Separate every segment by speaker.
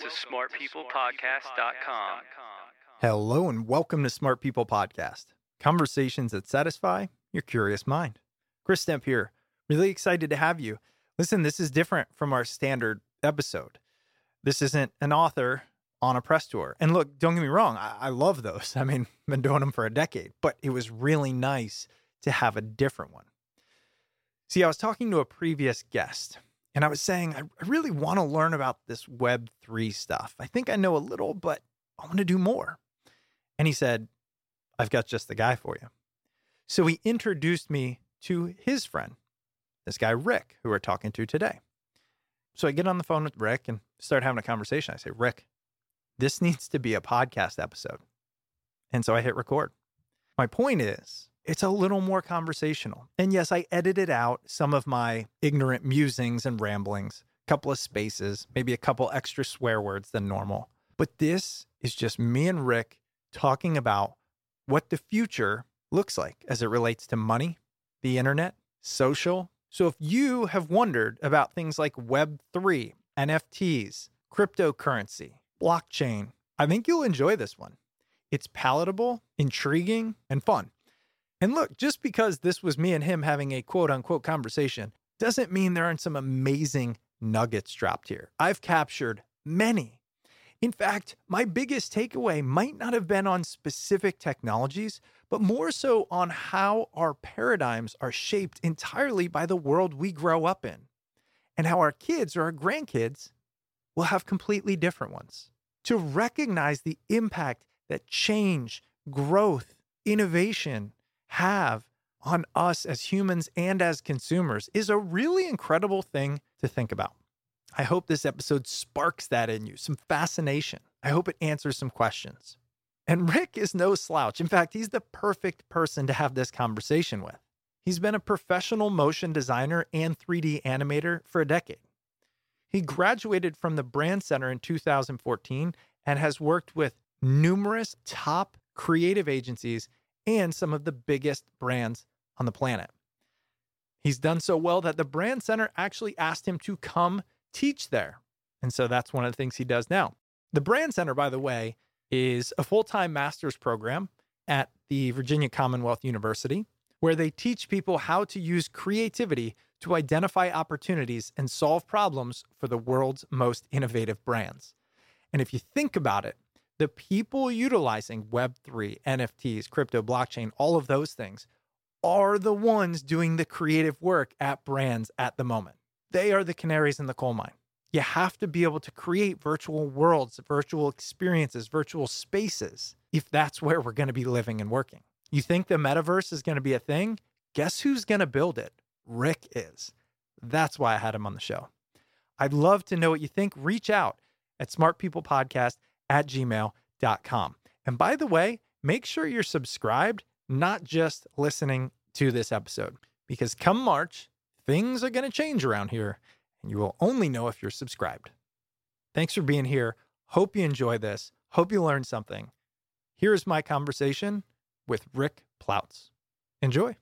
Speaker 1: To smartpeoplepodcast.com.
Speaker 2: Hello and welcome to Smart People Podcast. Conversations that satisfy your curious mind. Chris Stemp here. Really excited to have you. Listen, this is different from our standard episode. This isn't an author on a press tour. And look, don't get me wrong, I, I love those. I mean, been doing them for a decade, but it was really nice to have a different one. See, I was talking to a previous guest and I was saying, I, really want to learn about this Web3 stuff. I think I know a little, but I want to do more. And he said, I've got just the guy for you. So he introduced me to his friend, this guy, Rick, who we're talking to today. So I get on the phone with Rick and start having a conversation. I say, Rick, this needs to be a podcast episode. And so I hit record. My point is, it's a little more conversational. And yes, I edited out some of my ignorant musings and ramblings, a couple of spaces, maybe a couple extra swear words than normal. But this is just me and Rick talking about what the future looks like as it relates to money, the internet, social. So if you have wondered about things like Web3, NFTs, cryptocurrency, blockchain, I think you'll enjoy this one. It's palatable, intriguing, and fun. And look, just because this was me and him having a quote unquote conversation doesn't mean there aren't some amazing nuggets dropped here. I've captured many in fact, my biggest takeaway might not have been on specific technologies, but more so on how our paradigms are shaped entirely by the world we grow up in, and how our kids or our grandkids will have completely different ones. To recognize the impact that change, growth, innovation have on us as humans and as consumers is a really incredible thing to think about. I hope this episode sparks that in you, some fascination. I hope it answers some questions. And Rick is no slouch. In fact, he's the perfect person to have this conversation with. He's been a professional motion designer and 3D animator for a decade. He graduated from the Brandcenter in 2014 and has worked with numerous top creative agencies and some of the biggest brands on the planet. He's done so well that the Brandcenter actually asked him to come teach there. And so that's one of the things he does now. The Brandcenter, by the way, is a full time master's program at the Virginia Commonwealth University where they teach people how to use creativity to identify opportunities and solve problems for the world's most innovative brands. And if you think about it, the people utilizing Web3, NFTs, crypto, blockchain, all of those things are the ones doing the creative work at brands at the moment. They are the canaries in the coal mine. You have to be able to create virtual worlds, virtual experiences, virtual spaces, if that's where we're going to be living and working. You think the metaverse is going to be a thing? Guess who's going to build it? Rick is. That's why I had him on the show. I'd love to know what you think. Reach out at smartpeoplepodcast at gmail.com. And by the way, make sure you're subscribed, not just listening to this episode, because come March, things are going to change around here, and you will only know if you're subscribed. Thanks for being here. Hope you enjoy this. Hope you learned something. Here's my conversation with Rick Plautz. Enjoy.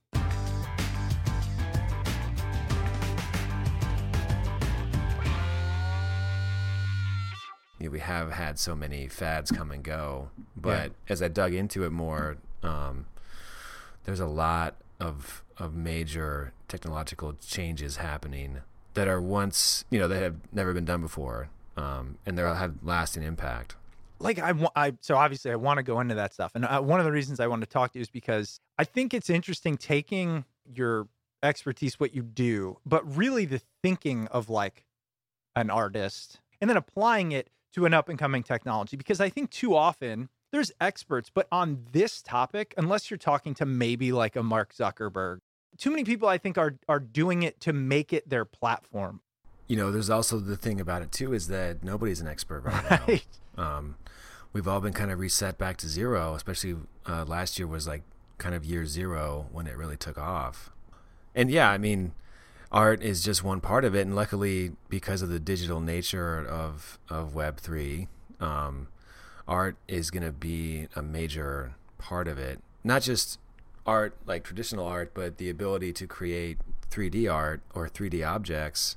Speaker 1: You know, we have had so many fads come and go. But as I dug into it more, um, there's a lot of of major technological changes happening that are once you know that have never been done before, um, and they'll have lasting impact.
Speaker 2: like I, I so obviously I want to go into that stuff, and uh, one of the reasons I want to talk to you is because I think it's interesting taking your expertise, what you do, but really the thinking of like an artist, and then applying it to an up and coming technology. Because I think too often there's experts, but on this topic, unless you're talking to maybe like a Mark Zuckerberg, too many people I think are are doing it to make it their platform.
Speaker 1: You know, there's also the thing about it too is that nobody's an expert right now. Um, we've all been kind of reset back to zero. Especially uh, last year was like kind of year zero when it really took off. And yeah, I mean, art is just one part of it, and luckily because of the digital nature of of Web three, um, art is going to be a major part of it. Not just art like traditional art, but the ability to create 3D art or 3D objects,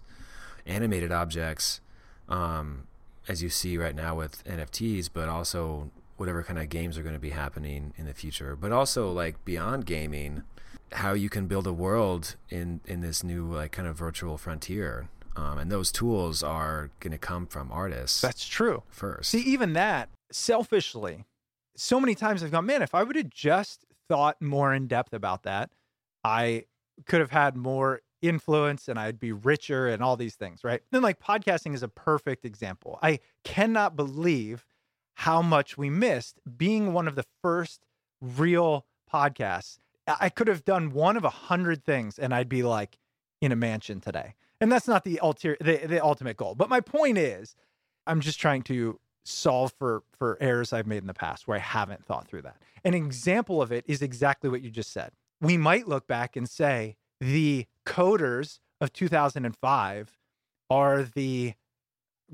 Speaker 1: animated objects, um, as you see right now with NFTs, but also whatever kind of games are going to be happening in the future. But also like beyond gaming, how you can build a world in in this new like kind of virtual frontier. Um, and those tools are going to come from artists
Speaker 2: That's true.
Speaker 1: first.
Speaker 2: See, even that, selfishly, so many times I've gone, man, if I would have just thought more in depth about that, I could have had more influence and I'd be richer and all these things, right? Then, like, podcasting is a perfect example. I cannot believe how much we missed being one of the first real podcasts. I could have done one of a hundred things and I'd be like in a mansion today. And that's not the ulterior, the, the ultimate goal. But my point is, I'm just trying to solve for for errors I've made in the past where I haven't thought through that. An example of it is exactly what you just said. We might look back and say the coders of 2005 are the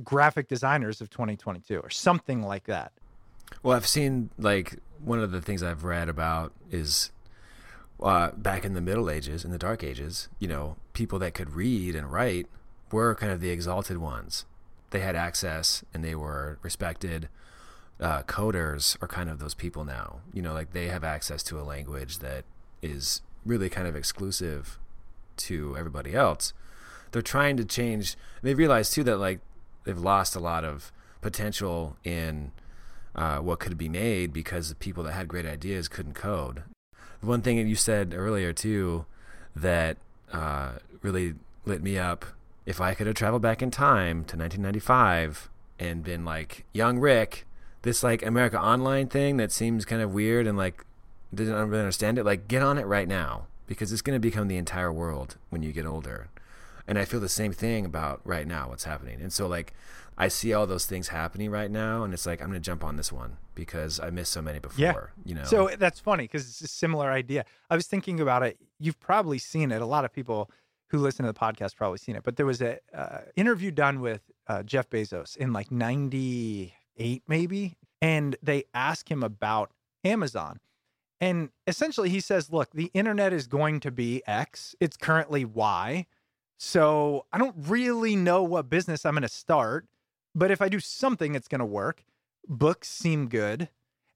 Speaker 2: graphic designers of 2022 or something like that.
Speaker 1: Well, I've seen like one of the things I've read about is uh, back in the Middle Ages, in the Dark Ages, you know, people that could read and write were kind of the exalted ones. They had access and they were respected. Uh, coders are kind of those people now. You know, like they have access to a language that is really kind of exclusive to everybody else. They're trying to change. They realize too that like they've lost a lot of potential in uh, what could be made because the people that had great ideas couldn't code. One thing that you said earlier too that uh, really lit me up. If I could have traveled back in time to 1995 and been like young Rick, this like America Online thing that seems kind of weird and like didn't really understand it, like get on it right now because it's going to become the entire world when you get older. And I feel the same thing about right now what's happening. And so like I see all those things happening right now and it's like I'm going to jump on this one because I missed so many before, Yeah. you know.
Speaker 2: So that's funny because it's a similar idea. I was thinking about it. You've probably seen it. A lot of people who listen to the podcast probably seen it. But there was a uh, interview done with uh, Jeff Bezos in like '98, maybe, and they ask him about Amazon. And essentially, he says, "Look, the internet is going to be X. It's currently Y. So I don't really know what business I'm going to start, but if I do something, it's going to work. Books seem good,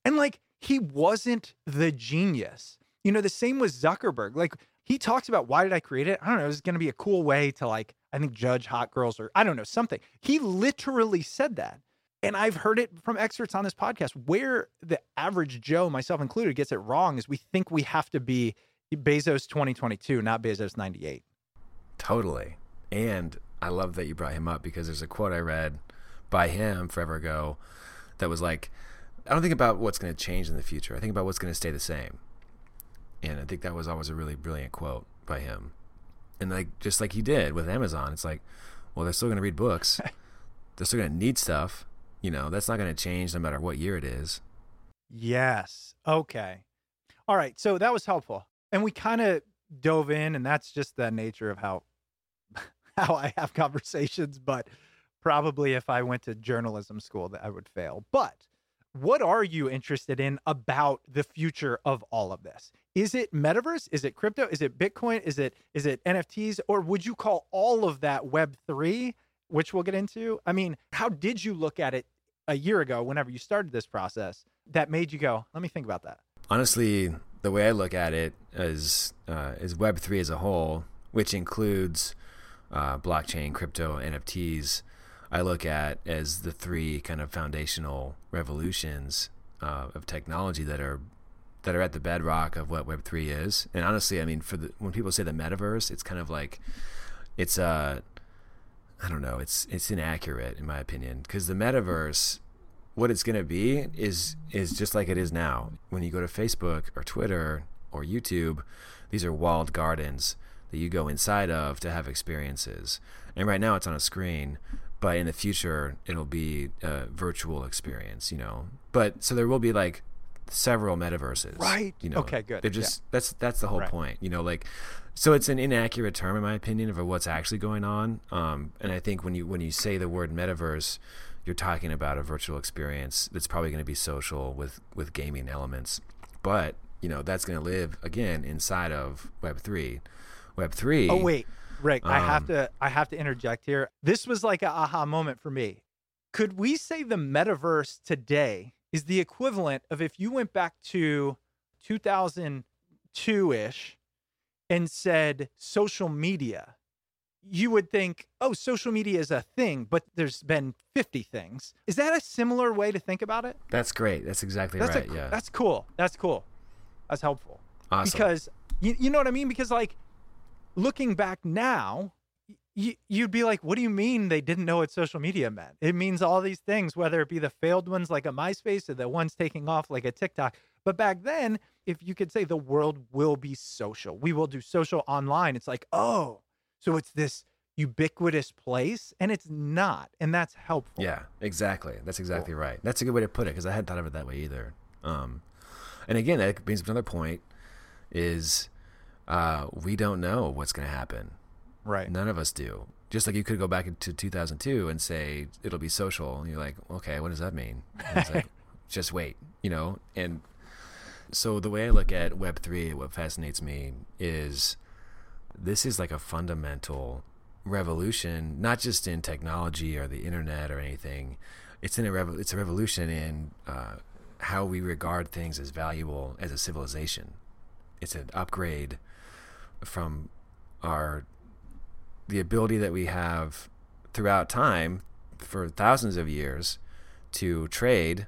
Speaker 2: and like he wasn't the genius. You know, the same with Zuckerberg. Like he talks about why did I create it? I don't know. It was going to be a cool way to like, I think, judge hot girls or I don't know, something. He literally said that. And I've heard it from experts on this podcast where the average Joe, myself included, gets it wrong is we think we have to be Bezos 2022, not Bezos 98.
Speaker 1: Totally. And I love that you brought him up because there's a quote I read by him forever ago that was like, I don't think about what's going to change in the future. I think about what's going to stay the same. And I think that was always a really brilliant quote by him. And like just like he did with Amazon, it's like, well, they're still going to read books. they're still going to need stuff. You know, that's not going to change no matter what year it is.
Speaker 2: Yes. Okay. All right. So that was helpful. And we kind of dove in and that's just the nature of how how I have conversations, but probably if I went to journalism school that I would fail. But what are you interested in about the future of all of this? Is it metaverse? Is it crypto? Is it Bitcoin? Is it is it NFTs or would you call all of that web 3, which we'll get into? I mean, how did you look at it a year ago whenever you started this process that made you go, "Let me think about that."
Speaker 1: Honestly, the way I look at it is uh, is Web three as a whole, which includes uh, blockchain, crypto, NFTs. I look at as the three kind of foundational revolutions uh, of technology that are that are at the bedrock of what Web three is. And honestly, I mean, for the when people say the metaverse, it's kind of like it's uh I don't know, it's it's inaccurate in my opinion because the metaverse what it's going to be is is just like it is now. When you go to Facebook or Twitter or YouTube, these are walled gardens that you go inside of to have experiences. And right now it's on a screen, but in the future it'll be a virtual experience, you know. But so there will be like several metaverses.
Speaker 2: Right.
Speaker 1: You know.
Speaker 2: Okay, good.
Speaker 1: They're just that's that's the whole
Speaker 2: Right.
Speaker 1: point. You know, like so it's an inaccurate term in my opinion of what's actually going on. Um, and I think when you when you say the word metaverse, you're talking about a virtual experience that's probably going to be social with with gaming elements. But you know that's going to live again inside of Web three. Web three.
Speaker 2: Oh wait, Rick, I have
Speaker 1: Um,
Speaker 2: to I have to interject here. This was like a aha moment for me. Could we say the metaverse today is the equivalent of if you went back to 2002ish and said social media? You would think, "Oh, social media is a thing, but there's been 50 things." Is that a similar way to think about it?
Speaker 1: That's great. That's exactly
Speaker 2: That's
Speaker 1: right.
Speaker 2: a,
Speaker 1: yeah.
Speaker 2: That's cool. That's cool. That's helpful
Speaker 1: awesome.
Speaker 2: because you, you know what I mean? Because like looking back now, y- you'd be like, what do you mean they didn't know what social media meant? It means all these things, whether it be the failed ones like a MySpace or the ones taking off like a TikTok. But back then, if you could say the world will be social, we will do social online. It's like, oh, so it's this ubiquitous place, and it's not, and that's helpful.
Speaker 1: Yeah, exactly. That's exactly right. That's a good way to put it because I hadn't thought of it that way either. Um, and again, that brings up another point: is uh, we don't know what's going to happen.
Speaker 2: Right.
Speaker 1: None of us do. Just like you could go back into 2002 and say it'll be social, and you're like, okay, what does that mean? Like, just wait, you know. And so the way I look at Web three, what fascinates me is this is like a fundamental revolution, not just in technology or the internet or anything. It's in a revo- it's a revolution in uh, how we regard things as valuable as a civilization. It's an upgrade from our the ability that we have throughout time for thousands of years to trade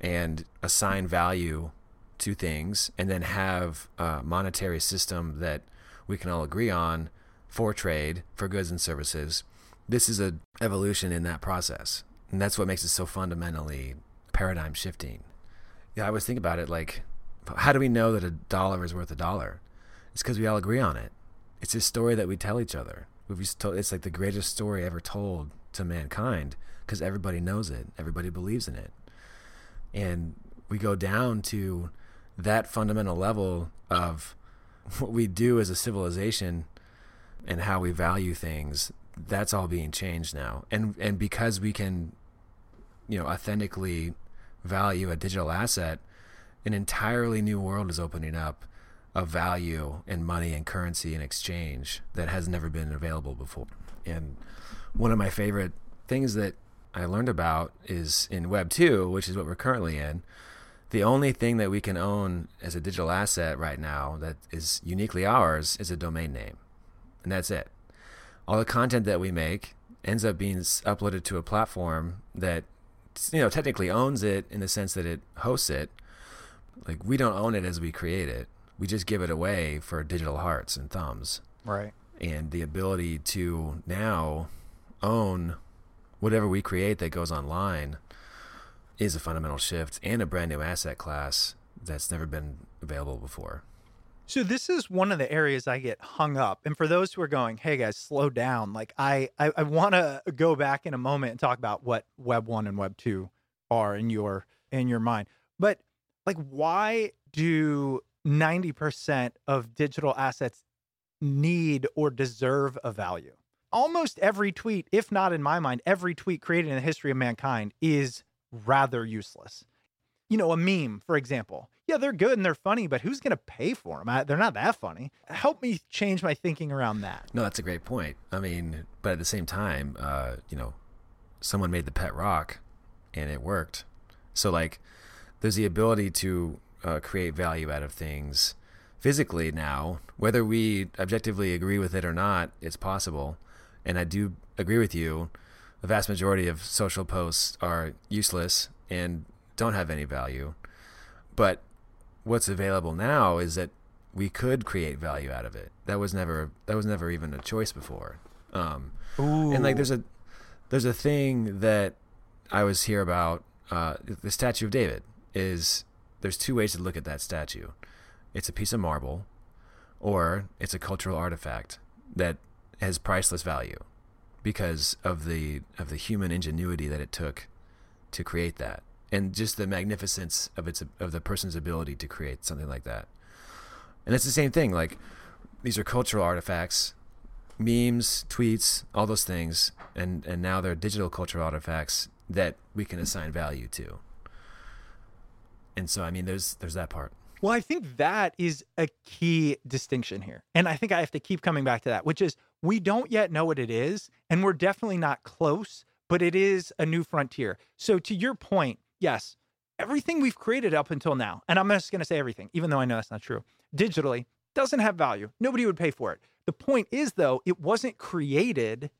Speaker 1: and assign value to things and then have a monetary system that we can all agree on for trade for goods and services this is a evolution in that process. And that's what makes it so fundamentally paradigm shifting. Yeah i always think about it like how do we know that a dollar is worth a dollar it's because we all agree on it. It's a story that we tell each other. We've told, it's like the greatest story ever told to mankind because everybody knows it. Everybody believes in it. And we go down to that fundamental level of what we do as a civilization and how we value things that's all being changed now. And and because we can you know authentically value a digital asset an entirely new world is opening up of value and money and currency and exchange that has never been available before and one of my favorite things that I learned about is in Web 2, which is what we're currently in, The only thing that we can own as a digital asset right now that is uniquely ours is a domain name. And that's it. All the content that we make ends up being uploaded to a platform that you know technically owns it in the sense that it hosts it. Like we don't own it as we create it. We just give it away for digital hearts and thumbs
Speaker 2: Right.
Speaker 1: and the ability to now own whatever we create that goes online is a fundamental shift and a brand new asset class that's never been available before.
Speaker 2: So this is one of the areas I get hung up. And for those who are going, hey guys, slow down. Like I I, I want to go back in a moment and talk about what Web one and Web two are in your in your mind. But like why do 90% of digital assets need or deserve a value? Almost every tweet, if not in my mind, every tweet created in the history of mankind is rather useless. You know, a meme, for example. Yeah, they're good and they're funny, but who's going to pay for them? I, they're not that funny. Help me change my thinking around that.
Speaker 1: No, that's a great point. I mean, but at the same time, uh, you know, someone made the pet rock and it worked. So like there's the ability to uh, create value out of things physically now, whether we objectively agree with it or not, it's possible. And I do agree with you. The vast majority of social posts are useless and don't have any value. But what's available now is that we could create value out of it. That was never that was never even a choice before. Um, and like there's a there's a thing that I was here about uh, the statue of David is there's two ways to look at that statue. It's a piece of marble or it's a cultural artifact that has priceless value because of the of the human ingenuity that it took to create that and just the magnificence of its of the person's ability to create something like that. And it's the same thing like these are cultural artifacts, memes, tweets, all those things and and now they're digital cultural artifacts that we can assign value to. And so I mean there's there's that part.
Speaker 2: Well, I think that is a key distinction here. And I think I have to keep coming back to that, which is we don't yet know what it is, and we're definitely not close, but it is a new frontier. So, to your point, yes, everything we've created up until now, and I'm just going to say everything, even though I know that's not true, digitally doesn't have value. Nobody would pay for it. The point is, though, it wasn't created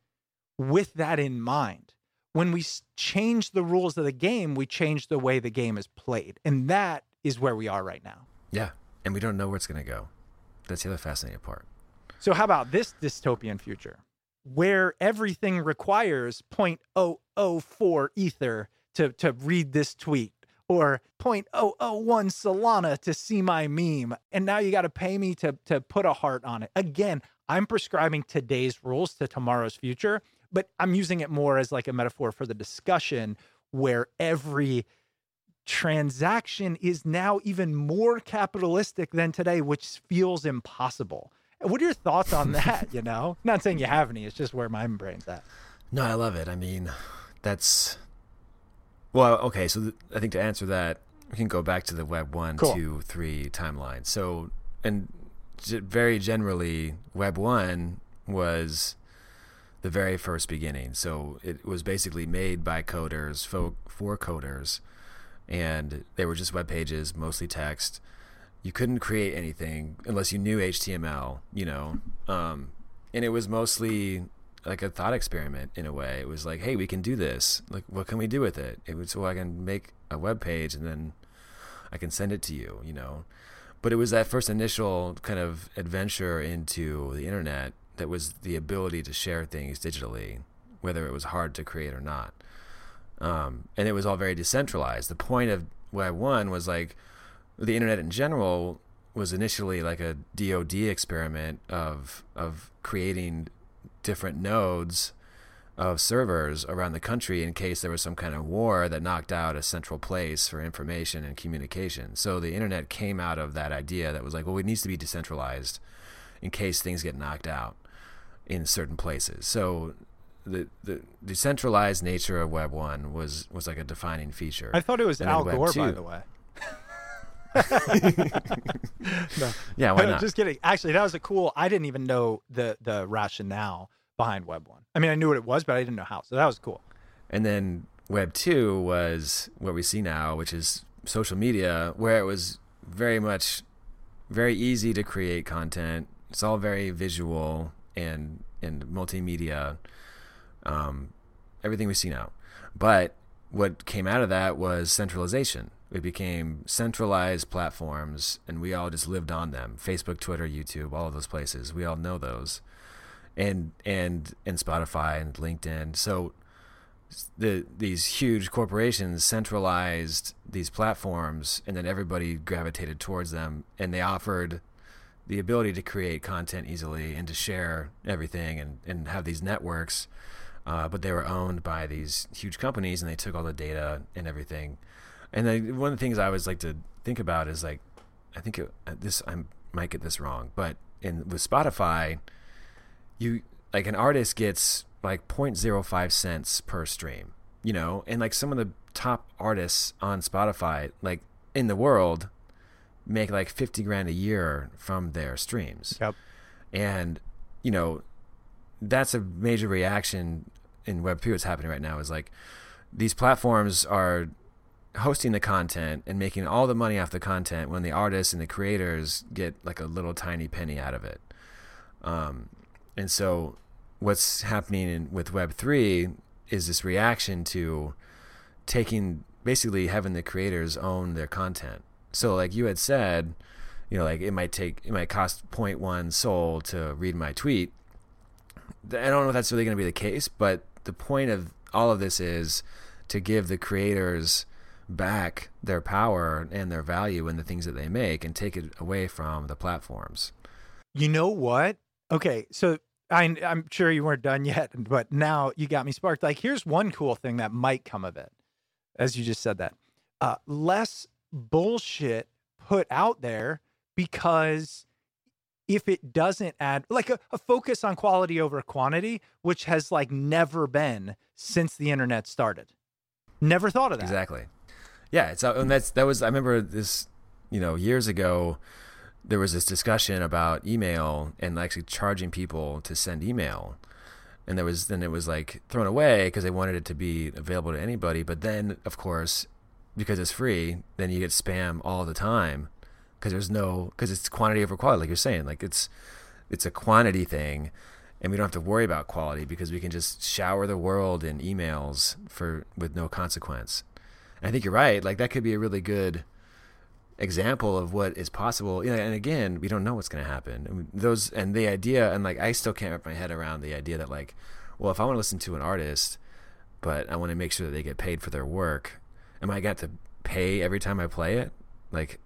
Speaker 2: with that in mind. When we change the rules of the game, we change the way the game is played. And that is where we are right now.
Speaker 1: Yeah. And we don't know where it's going to go. That's the other fascinating part.
Speaker 2: So how about this dystopian future where everything requires 0.004 ether to, to read this tweet or 0.001 Solana to see my meme. And now you got to pay me to, to put a heart on it. Again, I'm prescribing today's rules to tomorrow's future, but I'm using it more as like a metaphor for the discussion where every transaction is now even more capitalistic than today, which feels impossible. What are your thoughts on that? You know, not saying you have any, it's just where my brain's at.
Speaker 1: No, I love it. I mean, that's well, okay. So th- I think to answer that, we can go back to the Web one,
Speaker 2: Cool.
Speaker 1: two, three timeline. So, and very generally, Web one was the very first beginning. So it was basically made by coders fo- for coders, and they were just web pages, mostly text. You couldn't create anything unless you knew HTML, you know. Um, and it was mostly like a thought experiment in a way. It was like, hey, we can do this. Like, what can we do with it? It was so I can make a web page and then I can send it to you, you know. But it was that first initial kind of adventure into the internet that was the ability to share things digitally, whether it was hard to create or not. Um, and it was all very decentralized. The point of Web One was like the internet in general was initially like a DoD experiment of of creating different nodes of servers around the country in case there was some kind of war that knocked out a central place for information and communication. So the internet came out of that idea that was like, well, it needs to be decentralized in case things get knocked out in certain places. So the the decentralized nature of Web one was was like a defining feature.
Speaker 2: I thought it was
Speaker 1: And
Speaker 2: Al Gore, by the way.
Speaker 1: yeah, why not?
Speaker 2: Just kidding. Actually, that was a cool. I didn't even know the the rationale behind Web one. I mean, I knew what it was, but I didn't know how. So that was cool.
Speaker 1: And then Web 2 was what we see now, which is social media where it was very much very easy to create content. It's all very visual and and multimedia. Um, everything we see now, but what came out of that was centralization. It became centralized platforms, and we all just lived on them. Facebook, Twitter, YouTube, all of those places. We all know those, and and and Spotify and LinkedIn. So the these huge corporations centralized these platforms, and then everybody gravitated towards them, and they offered the ability to create content easily and to share everything and, and have these networks. Uh, but they were owned by these huge companies, and they took all the data and everything. And then one of the things I always like to think about is like, I think it, uh, this I might get this wrong, but in with Spotify, you like an artist gets like 0.05 cents per stream, you know, and like some of the top artists on Spotify, like in the world, make like 50 grand a year from their streams.
Speaker 2: Yep.
Speaker 1: And, you know, that's a major reaction in Web3 what's happening right now is like these platforms are hosting the content and making all the money off the content when the artists and the creators get like a little tiny penny out of it. Um, and so what's happening in, with Web3 is this reaction to taking basically having the creators own their content. So like you had said, you know, like it might take it might cost 0.1 Sol to read my tweet. I don't know if that's really going to be the case, but the point of all of this is to give the creators back their power and their value in the things that they make and take it away from the platforms.
Speaker 2: You know what? Okay, so I, I'm sure you weren't done yet, but now you got me sparked. Like, here's one cool thing that might come of it, as you just said that. Uh, less bullshit put out there because if it doesn't add like a, a, focus on quality over quantity, which has like never been since the internet started. Never thought of that.
Speaker 1: Exactly. Yeah, it's uh, and that's that was I remember this, you know, years ago there was this discussion about email and actually charging people to send email. And there was then it was like thrown away because they wanted it to be available to anybody, but then of course because it's free, then you get spam all the time because there's no because it's quantity over quality like you're saying like it's it's a quantity thing and we don't have to worry about quality because we can just shower the world in emails for with no consequence. And i think you're right like that could be a really good example of what is possible. You know, and again we don't know what's going to happen. I mean, those and the idea and like i still can't wrap my head around the idea that like well if i want to listen to an artist but i want to make sure that they get paid for their work am i got to pay every time i play it like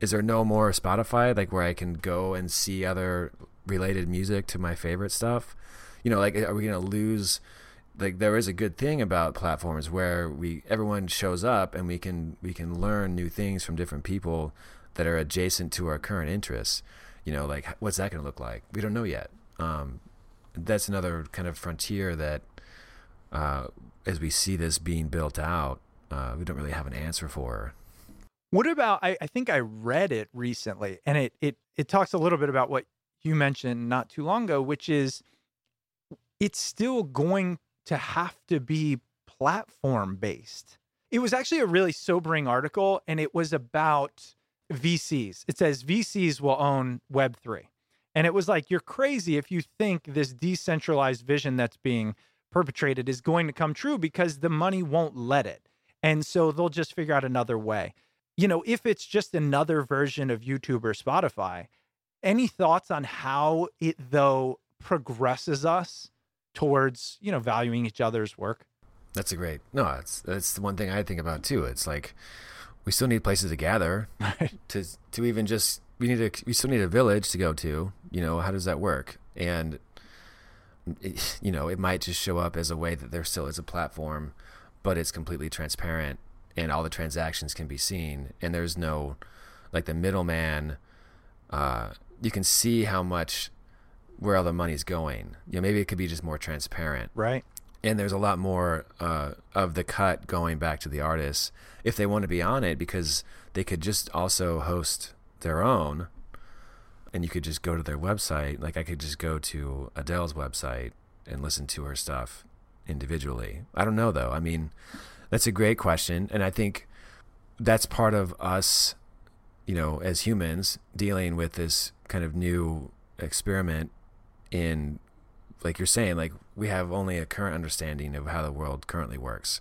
Speaker 1: is there no more Spotify like where I can go and see other related music to my favorite stuff? You know, like are we gonna lose? Like there is a good thing about platforms where we everyone shows up and we can we can learn new things from different people that are adjacent to our current interests. You know, like what's that gonna look like? We don't know yet. Um, that's another kind of frontier that uh, as we see this being built out, uh, we don't really have an answer for.
Speaker 2: What about I, I think I read it recently and it it it talks a little bit about what you mentioned not too long ago, which is it's still going to have to be platform based. It was actually a really sobering article and it was about VCs. It says VCs will own Web3. And it was like, you're crazy if you think this decentralized vision that's being perpetrated is going to come true because the money won't let it. And so they'll just figure out another way you know, if it's just another version of YouTube or Spotify, any thoughts on how it though progresses us towards, you know, valuing each other's work?
Speaker 1: That's a great. No, it's that's the one thing I think about too. It's like we still need places to gather right. to to even just we need a we still need a village to go to. You know, how does that work? And it, you know, it might just show up as a way that there still is a platform, but it's completely transparent and all the transactions can be seen. And there's no like the middleman uh, you can see how much where all the money's going. You know maybe it could be just more transparent.
Speaker 2: Right.
Speaker 1: And there's a lot more uh, of the cut going back to the artists if they want to be on it because they could just also host their own and you could just go to their website. Like i could just go to adele's website and listen to her stuff individually i don't know though i mean that's a great question, and I think that's part of us, you know, as humans dealing with this kind of new experiment in, like you're saying, like we have only a current understanding of how the world currently works.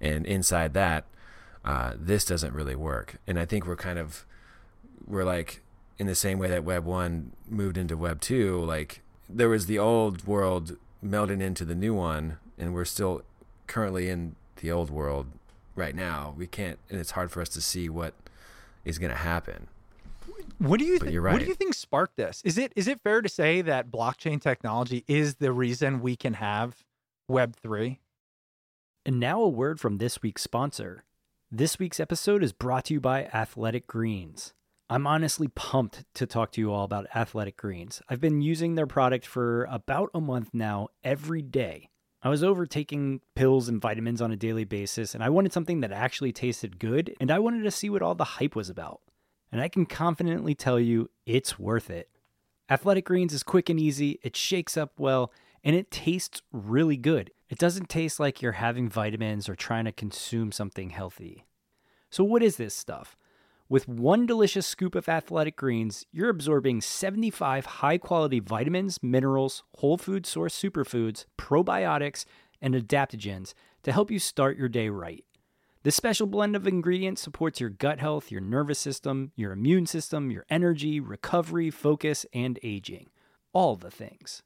Speaker 1: And inside that, uh, this doesn't really work. And I think we're kind of, we're like, in the same way that Web 1 moved into Web 2, like there was the old world melding into the new one, and we're still currently in the old world right now. We can't, and it's hard for us to see what is going to happen.
Speaker 2: What do you
Speaker 1: But
Speaker 2: think?
Speaker 1: you're
Speaker 2: What do you think sparked this? Is it is it fair to say that blockchain technology is the reason we can have Web three?
Speaker 3: And now a word from this week's sponsor. This week's episode is brought to you by Athletic Greens. I'm honestly pumped to talk to you all about Athletic Greens. I've been using their product for about a month now, every day. I was overtaking pills and vitamins on a daily basis, and I wanted something that actually tasted good, and I wanted to see what all the hype was about. And I can confidently tell you it's worth it. Athletic Greens is quick and easy, it shakes up well, and it tastes really good. It doesn't taste like you're having vitamins or trying to consume something healthy. So, what is this stuff? With one delicious scoop of athletic greens, you're absorbing 75 high quality vitamins, minerals, whole food source superfoods, probiotics, and adaptogens to help you start your day right. This special blend of ingredients supports your gut health, your nervous system, your immune system, your energy, recovery, focus, and aging. All the things.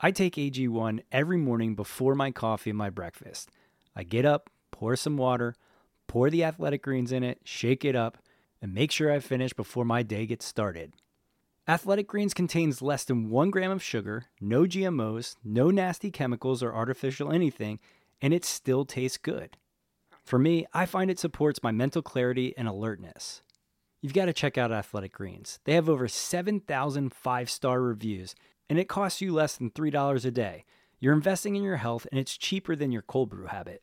Speaker 3: I take AG1 every morning before my coffee and my breakfast. I get up, pour some water, pour the athletic greens in it, shake it up, and make sure I finish before my day gets started. Athletic Greens contains less than one gram of sugar, no GMOs, no nasty chemicals or artificial anything, and it still tastes good. For me, I find it supports my mental clarity and alertness. You've got to check out Athletic Greens. They have over 7,000 five star reviews, and it costs you less than $3 a day. You're investing in your health, and it's cheaper than your cold brew habit.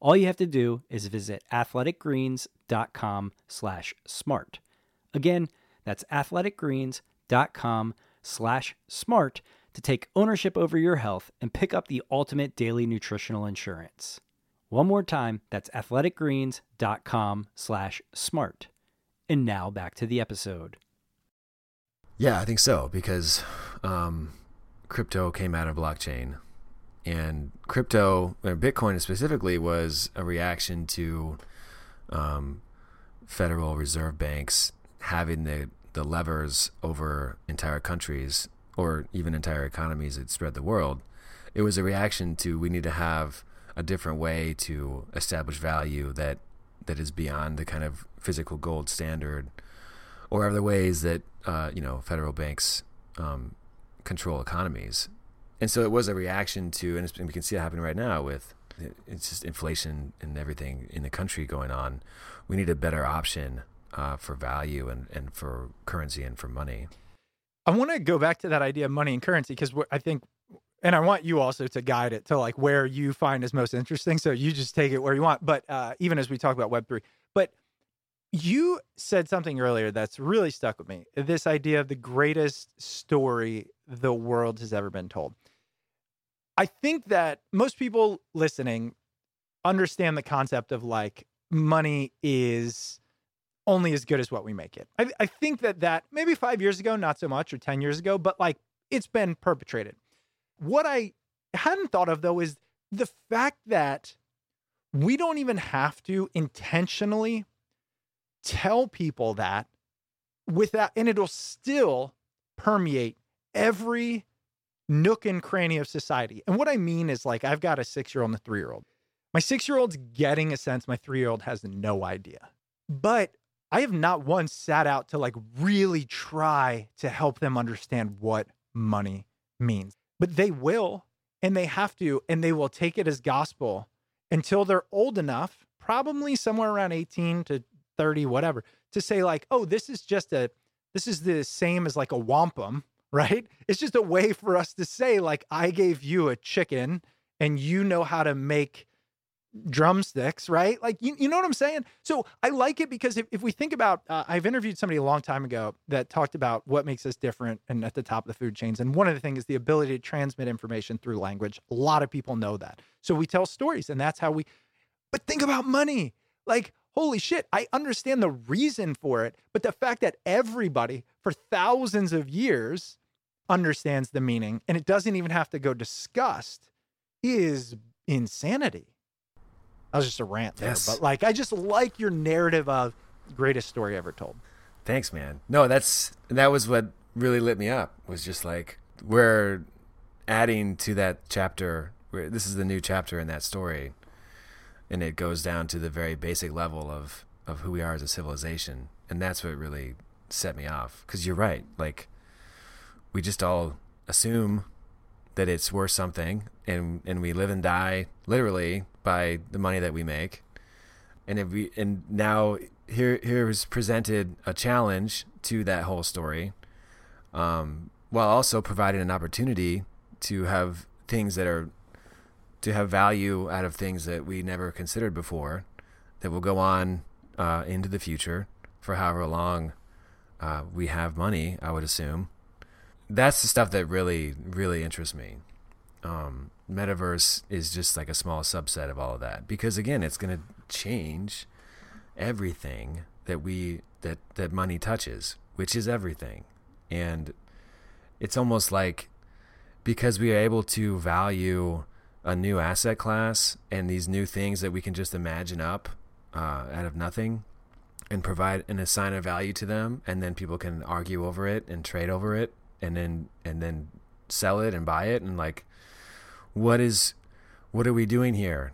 Speaker 3: All you have to do is visit athleticgreens.com slash smart. Again, that's athleticgreens.com slash smart to take ownership over your health and pick up the ultimate daily nutritional insurance. One more time, that's athleticgreens.com slash smart. And now back to the episode.
Speaker 1: Yeah, I think so because um, crypto came out of blockchain, and crypto, or Bitcoin specifically, was a reaction to um, Federal Reserve banks having the the levers over entire countries or even entire economies that spread the world. It was a reaction to we need to have a different way to establish value that that is beyond the kind of physical gold standard or other ways that uh, you know federal banks um, control economies. And so it was a reaction to, and, and we can see it happening right now with it's just inflation and everything in the country going on. We need a better option uh, for value and, and for currency and for money.
Speaker 2: I want to go back to that idea of money and currency because I think, and I want you also to guide it to like where you find is most interesting. So you just take it where you want. But uh, even as we talk about Web three, but you said something earlier that's really stuck with me. This idea of the greatest story the world has ever been told. I think that most people listening understand the concept of like money is only as good as what we make it. I, I think that that maybe five years ago, not so much, or 10 years ago, but like it's been perpetrated. What I hadn't thought of though is the fact that we don't even have to intentionally tell people that without, and it'll still permeate every nook and cranny of society. And what I mean is like, I've got a six year old and a three year old. My six year old's getting a sense, my three year old has no idea. But I have not once sat out to like really try to help them understand what money means. But they will, and they have to, and they will take it as gospel until they're old enough, probably somewhere around 18 to 30, whatever, to say, like, oh, this is just a This is the same as like a wampum, right? It's just a way for us to say, like, I gave you a chicken and you know how to make drumsticks, right? Like, you, you know what I'm saying? So I like it because if, if we think about, uh, I've interviewed somebody a long time ago that talked about what makes us different and at the top of the food chains. And one of the things is the ability to transmit information through language. A lot of people know that. So we tell stories and that's how we, but think about money. Like, holy shit, I understand the reason for it, but the fact that everybody for thousands of years understands the meaning and it doesn't even have to go discussed is insanity. That was just a rant there,
Speaker 1: Yes.
Speaker 2: but like I just like your narrative of greatest story ever told.
Speaker 1: Thanks, man. No, that's that was what really lit me up. Was just like we're adding to that chapter. Where this is the new chapter in that story, and it goes down to the very basic level of of who we are as a civilization, and that's what really set me off. Because you're right, like we just all assume that it's worth something, and and we live and die literally by the money that we make and if we and now here here is presented a challenge to that whole story um, while also providing an opportunity to have things that are to have value out of things that we never considered before that will go on uh, into the future for however long uh, we have money i would assume. That's the stuff that really really interests me. Um, metaverse is just like a small subset of all of that because again it's going to change everything that we that that money touches which is everything. And it's almost like because we are able to value a new asset class and these new things that we can just imagine up uh, out of nothing and provide and assign a value to them. And then people can argue over it and trade over it and then and then sell it and buy it. And like what is what are we doing here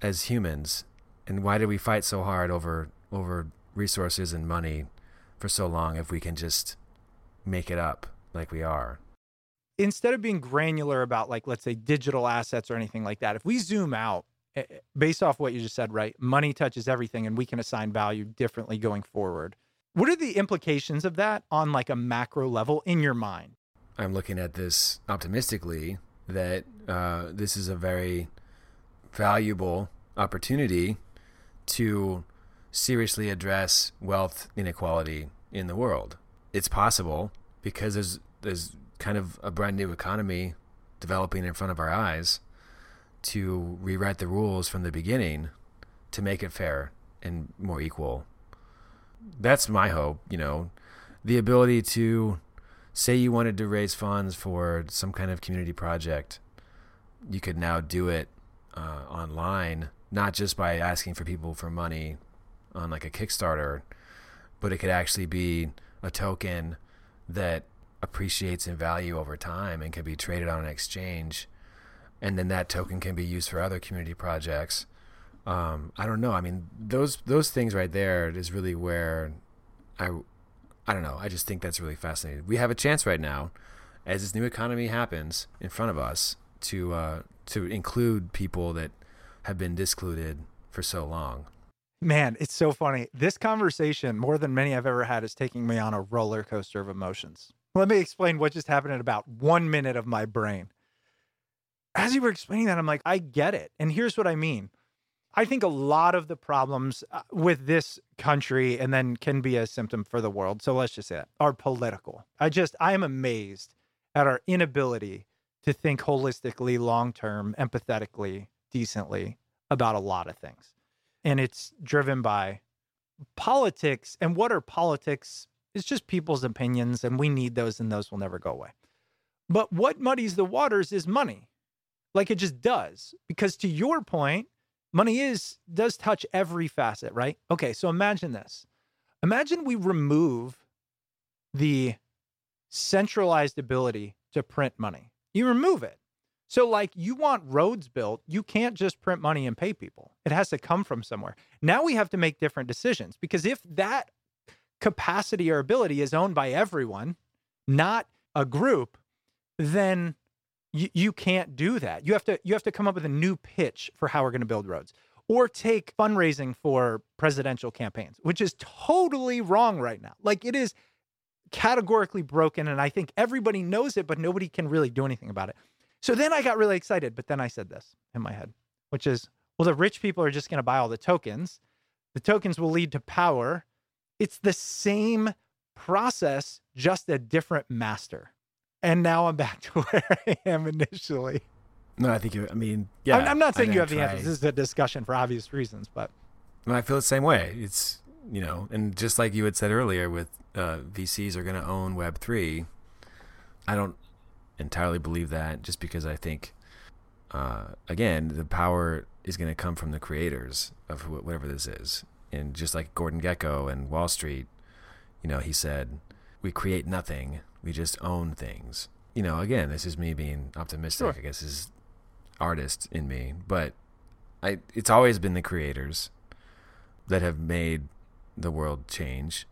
Speaker 1: as humans? And why do we fight so hard over over resources and money for so long if we can just make it up like we are
Speaker 2: Instead of being granular about like let's say digital assets or anything like that, if we zoom out eh, eh, based off what you just said, right? Money touches everything and we can assign value differently going forward. What are the implications of that on like a macro level in your mind?
Speaker 1: i'm looking at this optimistically that uh, this is a very valuable opportunity to seriously address wealth inequality in the world. It's possible because there's there's kind of a brand new economy developing in front of our eyes to rewrite the rules from the beginning to make it fair and more equal. That's my hope, you know, the ability to say you wanted to raise funds for some kind of community project, you could now do it uh, online, not just by asking for people for money on like a Kickstarter, but it could actually be a token that appreciates in value over time and can be traded on an exchange. And then that token can be used for other community projects. Um, I don't know. I mean, those those things right there is really where I I don't know. I just think that's really fascinating. We have a chance right now, as this new economy happens in front of us, to uh, to include people that have been discluded for so long.
Speaker 2: Man, it's so funny. This conversation, more than many I've ever had, is taking me on a roller coaster of emotions. Let me explain what just happened in about one minute of my brain. As you were explaining that, I'm like, I get it. And here's what I mean. I think a lot of the problems uh, with this country and then can be a symptom for the world. So let's just say that are political. I just, I am amazed at our inability to think holistically, long term, empathetically, decently about a lot of things. And it's driven by politics. And what are politics? It's just people's opinions, and we need those, and those will never go away. But what muddies the waters is money. Like it just does. Because to your point, money is does touch every facet, right? Okay, so imagine this. Imagine we remove the centralized ability to print money. You remove it. So like you want roads built, you can't just print money and pay people. It has to come from somewhere. Now we have to make different decisions because if that capacity or ability is owned by everyone, not a group, then you, you can't do that. You have to you have to come up with a new pitch for how we're going to build roads or take fundraising for presidential campaigns, which is totally wrong right now. Like it is categorically broken. And I think everybody knows it, but nobody can really do anything about it. So then I got really excited. But then I said this in my head, which is, well, the rich people are just going to buy all the tokens. The tokens will lead to power. It's the same process, just a different master. And now I'm back to where I am initially.
Speaker 1: No, I think you. I mean, yeah.
Speaker 2: I'm, I'm not saying you have the
Speaker 1: try-
Speaker 2: answers. This is a discussion for obvious reasons, but
Speaker 1: And I feel the same way. It's you know, and just like you had said earlier, with uh, VCs are going to own Web three. I don't entirely believe that, just because I think, uh, again, the power is going to come from the creators of wh- whatever this is, and just like Gordon Gekko and Wall Street, you know, he said, "We create nothing; we just own things." You know, again, this is me being optimistic.
Speaker 2: Sure.
Speaker 1: I guess is artist in me, but I it's always been the creators that have made the world change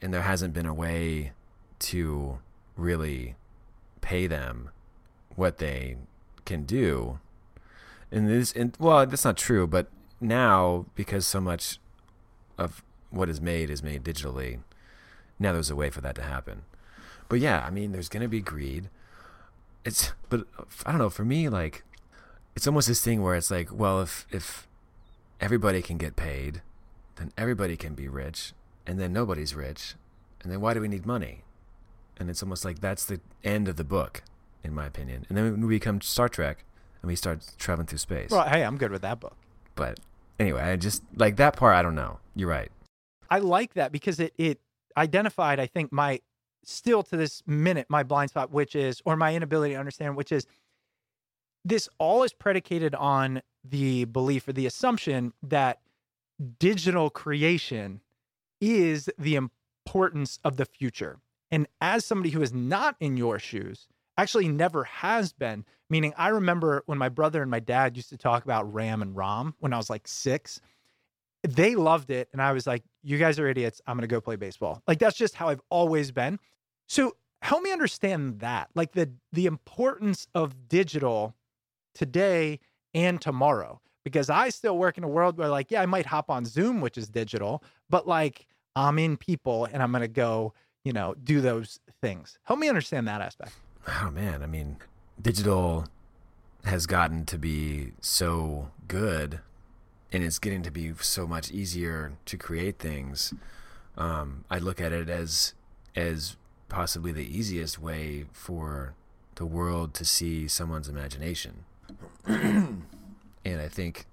Speaker 1: and there hasn't been a way to really pay them what they can do and this and well that's not true but now because so much of what is made is made digitally. Now there's a way for that to happen. But yeah i mean there's going to be greed. It's but i don't know for me like it's almost this thing where it's like well if if everybody can get paid then everybody can be rich and then nobody's rich and then why do we need money? And it's almost like that's the end of the book in my opinion. And then we become star trek and we start traveling through space.
Speaker 2: Well, hey, I'm good with that book.
Speaker 1: but anyway i just like that part i don't know you're right
Speaker 2: I like that because it it identified, I think, my still to this minute my blind spot, which is or my inability to understand, which is this all is predicated on the belief or the assumption that digital creation is the importance of the future. And as somebody who is not in your shoes, actually never has been, meaning I remember when my brother and my dad used to talk about RAM and ROM when I was like six. They loved it and i was like you guys are idiots. I'm going to go play baseball. Like that's just how i've always been. So help me understand that like the the importance of digital today and tomorrow because i still work in a world where like yeah i might hop on zoom which is digital but like i'm in people and i'm going to go you know do those things. Help me understand that aspect
Speaker 1: oh man. I mean digital has gotten to be so good and it's getting to be so much easier to create things. Um, i look at it as as possibly the easiest way for the world to see someone's imagination. And i think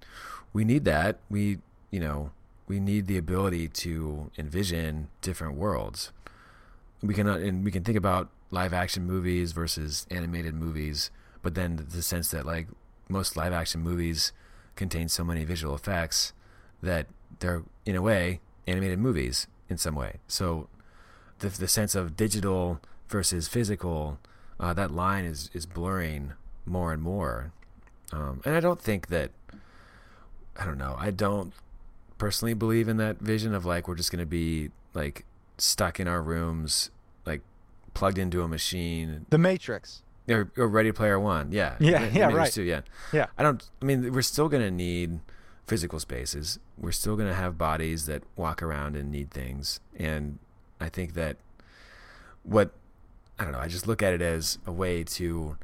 Speaker 1: we need that. We you know we need the ability to envision different worlds. We can and we can think about live action movies versus animated movies but then the sense that like most live action movies contain so many visual effects that they're in a way animated movies in some way. So the, the sense of digital versus physical uh, that line is is blurring more and more. Um, and i don't think that i don't know i don't personally believe in that vision of like we're just going to be like stuck in our rooms like plugged into a machine.
Speaker 2: The matrix.
Speaker 1: Or, or ready player one. Yeah.
Speaker 2: Yeah, yeah,
Speaker 1: there's
Speaker 2: right.
Speaker 1: two, yeah.
Speaker 2: Yeah.
Speaker 1: i don't i mean we're still going to need physical spaces. We're still going to have bodies that walk around and need things. And i think that what i don't know i just look at it as a way to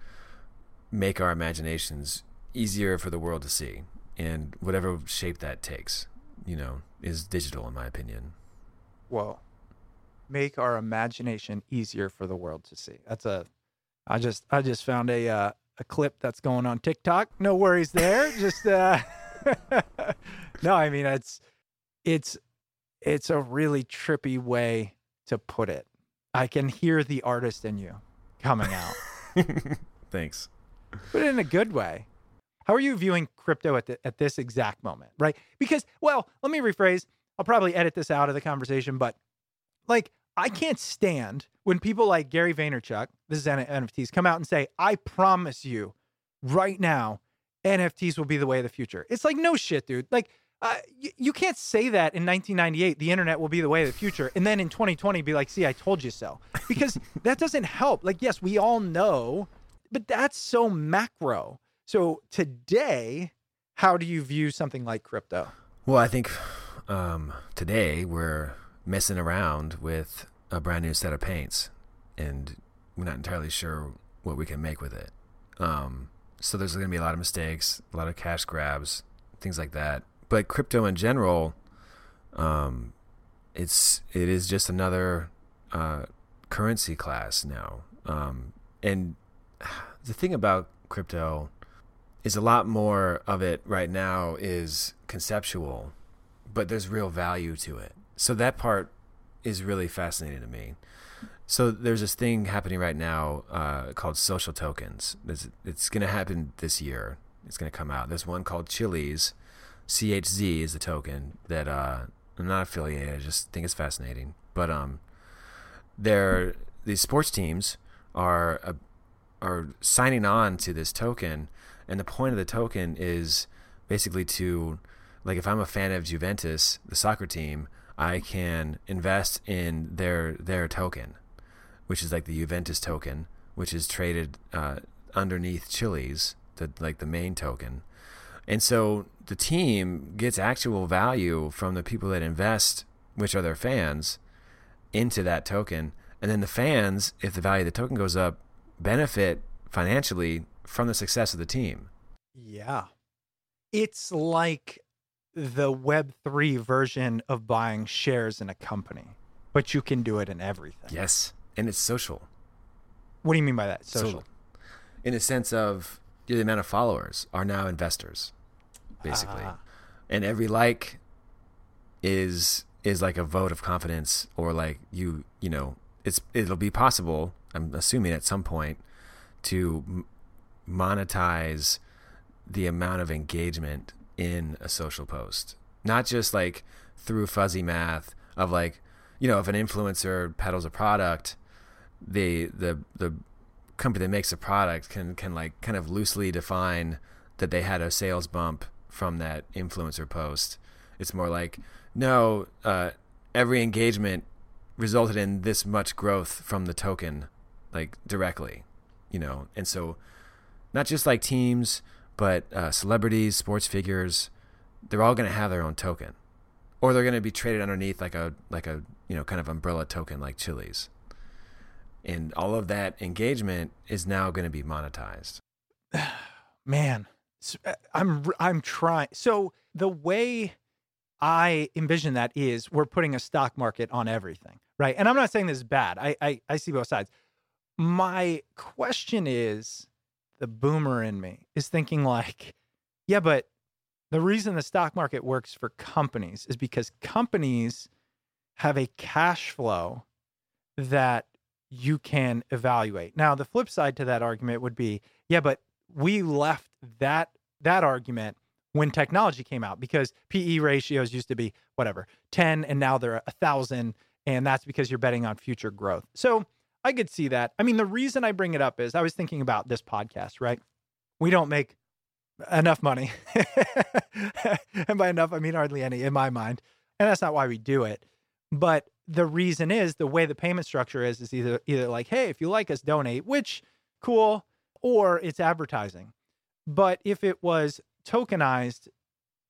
Speaker 1: make our imaginations easier for the world to see. And whatever shape that takes you know is digital in my opinion.
Speaker 2: Whoa make our imagination easier for the world to see that's a i just i just found a uh, a clip that's going on tiktok no worries there just uh no i mean it's it's it's a really trippy way to put it i can hear the artist in you coming out
Speaker 1: thanks
Speaker 2: but in a good way. How are you viewing crypto at the, at this exact moment, right? Because, well, let me rephrase. I'll probably edit this out of the conversation, but like, I can't stand when people like Gary Vaynerchuk, this is NFTs, come out and say, "I promise you, right now, NFTs will be the way of the future." It's like, no shit, dude. Like, uh, y- you can't say that in 1998, the internet will be the way of the future, and then in 2020 be like, "See, I told you so," because that doesn't help. Like, yes, we all know but that's so macro. So today, how do you view something like crypto?
Speaker 1: Well, I think um, today we're messing around with a brand new set of paints, and we're not entirely sure what we can make with it. Um, so there's going to be a lot of mistakes, a lot of cash grabs, things like that. But crypto in general, um, it's it is just another uh, currency class now. Um, and the thing about crypto is a lot more of it right now is conceptual, but there's real value to it. So that part is really fascinating to me. So there's this thing happening right now uh, called social tokens. It's, it's going to happen this year. It's going to come out. There's one called Chiliz. CHZ is the token that uh, I'm not affiliated. I just think it's fascinating. But um, these sports teams are uh, are signing on to this token, and the point of the token is basically to like if I'm a fan of Juventus, the soccer team, I can invest in their their token, which is like the Juventus token, which is traded uh, underneath Chiliz, the like the main token, and so the team gets actual value from the people that invest, which are their fans, into that token, and then the fans, if the value of the token goes up, benefit financially from the success of the team.
Speaker 2: Yeah. It's like the Web3 version of buying shares in a company, but you can do it in everything.
Speaker 1: Yes. And it's social.
Speaker 2: What do you mean by that? Social.
Speaker 1: In the sense of the amount of followers are now investors, basically.
Speaker 2: Ah.
Speaker 1: And every like is is like a vote of confidence or like you you know it's it'll be possible i'm assuming at some point to m- monetize the amount of engagement in a social post. Not just like through fuzzy math of like you know if an influencer peddles a product the the the company that makes a product can can like kind of loosely define that they had a sales bump from that influencer post. It's more like no uh, every engagement resulted in this much growth from the token like directly you know? And so not just like teams but uh, celebrities sports figures they're all going to have their own token or they're going to be traded underneath like a like a you know kind of umbrella token like Chiliz and all of that engagement is now going to be monetized
Speaker 2: Man, uh, I'm I'm trying. So the way I envision that is we're putting a stock market on everything, right? And I'm not saying this is bad. I I, I see both sides. My question is, the boomer in me is thinking like, yeah, but the reason the stock market works for companies is because companies have a cash flow that you can evaluate. Now, the flip side to that argument would be, yeah, but we left that that argument when technology came out because PE ratios used to be whatever 10 and now they're a thousand and that's because you're betting on future growth. So I could see that. I mean, the reason I bring it up is I was thinking about this podcast, right? We don't make enough money. and by enough, I mean hardly any in my mind. And that's not why we do it. But the reason is the way the payment structure is is either either like, hey, if you like us, donate, which cool, or it's advertising. But if it was tokenized,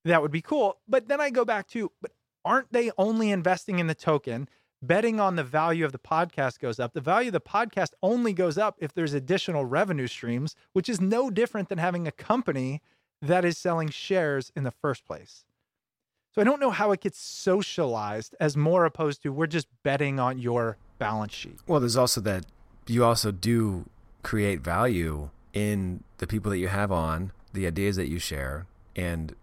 Speaker 2: that would be cool. But then I go back to, but aren't they only investing in the token? Betting on the value of the podcast goes up. The value of the podcast only goes up if there's additional revenue streams, which is no different than having a company that is selling shares in the first place. So I don't know how it gets socialized as more opposed to we're just betting on your balance sheet.
Speaker 1: Well, there's also that you also do create value in the people that you have on, the ideas that you share, and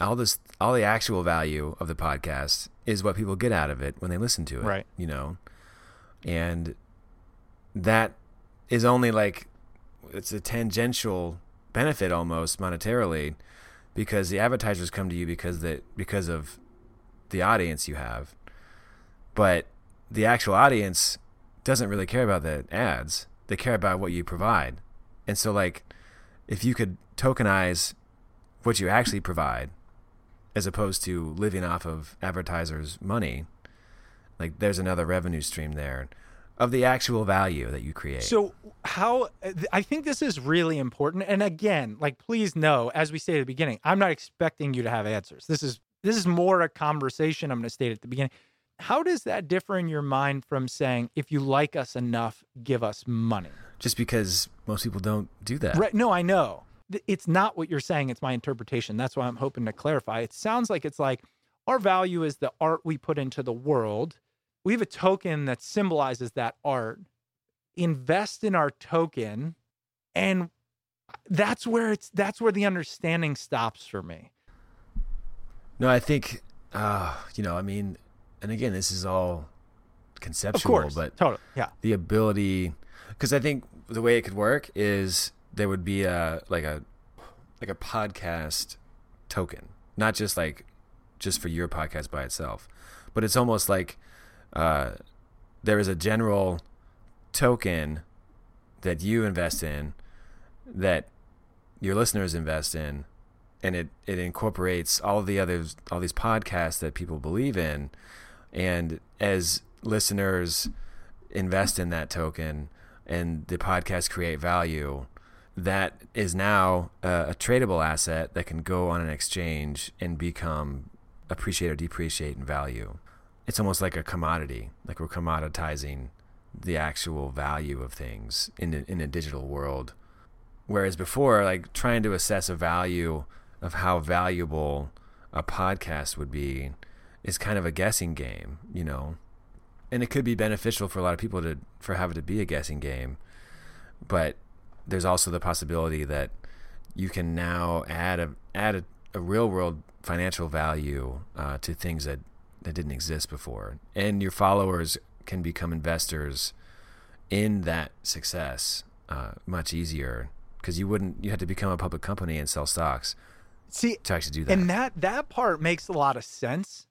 Speaker 1: all this all the actual value of the podcast is what people get out of it when they listen to it.
Speaker 2: Right.
Speaker 1: You know. And that is only like it's a tangential benefit almost monetarily because the advertisers come to you because that because of the audience you have. But the actual audience doesn't really care about the ads. They care about what you provide. And so like if you could tokenize what you actually provide as opposed to living off of advertisers' money, like there's another revenue stream there of the actual value that you create.
Speaker 2: So how I think this is really important. And again, like please know, as we stated at the beginning, I'm not expecting you to have answers. This is this is more a conversation I'm going to state at the beginning. How does that differ in your mind from saying, if you like us enough, give us money?
Speaker 1: Just because most people don't do that.
Speaker 2: Right. No, I know. It's not what you're saying. It's my interpretation. That's why I'm hoping to clarify. It sounds like it's like our value is the art we put into the world. We have a token that symbolizes that art. Invest in our token. And that's where it's that's where the understanding stops for me.
Speaker 1: No, I think, uh, you know, I mean, and again, this is all conceptual,
Speaker 2: course.
Speaker 1: but
Speaker 2: totally. Yeah.
Speaker 1: the ability, because I think the way it could work is there would be a like a like a podcast token, not just like just for your podcast by itself, but it's almost like uh, there is a general token that you invest in that your listeners invest in and it, it incorporates all the others all these podcasts that people believe in. And as listeners invest in that token and the podcasts create value that is now a, a tradable asset that can go on an exchange and become appreciate or depreciate in value it's almost like a commodity like we're commoditizing the actual value of things in a, in a digital world Whereas before, like trying to assess a value of how valuable a podcast would be is kind of a guessing game, you know. And it could be beneficial for a lot of people to for have it to be a guessing game. But there's also the possibility that you can now add a add a, a real world financial value uh, to things that, that didn't exist before. And your followers can become investors in that success uh, much easier because you wouldn't you had to become a public company and sell stocks
Speaker 2: See,
Speaker 1: to actually do that.
Speaker 2: And that that part makes a lot of sense.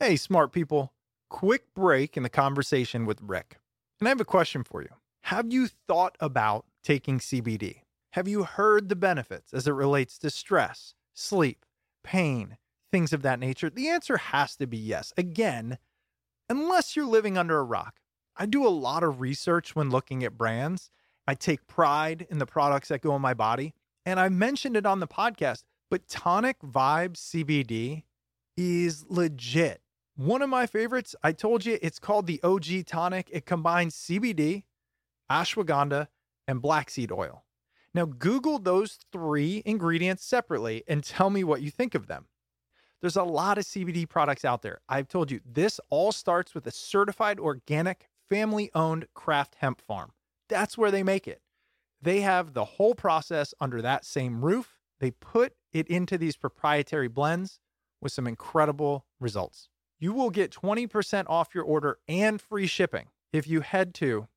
Speaker 2: Hey, smart people, quick break in the conversation with Rick. And I have a question for you. Have you thought about taking CBD? Have you heard the benefits as it relates to stress, sleep, pain, things of that nature? The answer has to be yes. Again, unless you're living under a rock. I do a lot of research when looking at brands. I take pride in the products that go in my body. And I mentioned it on the podcast, but Tonic Vibe CBD is legit. One of my favorites, I told you, it's called the OG Tonic. It combines CBD, ashwagandha, and black seed oil. Now, Google those three ingredients separately and tell me what you think of them. There's a lot of CBD products out there. I've told you, this all starts with a certified organic, family owned craft hemp farm. That's where they make it. They have the whole process under that same roof. They put it into these proprietary blends with some incredible results. You will get 20% off your order and free shipping if you head to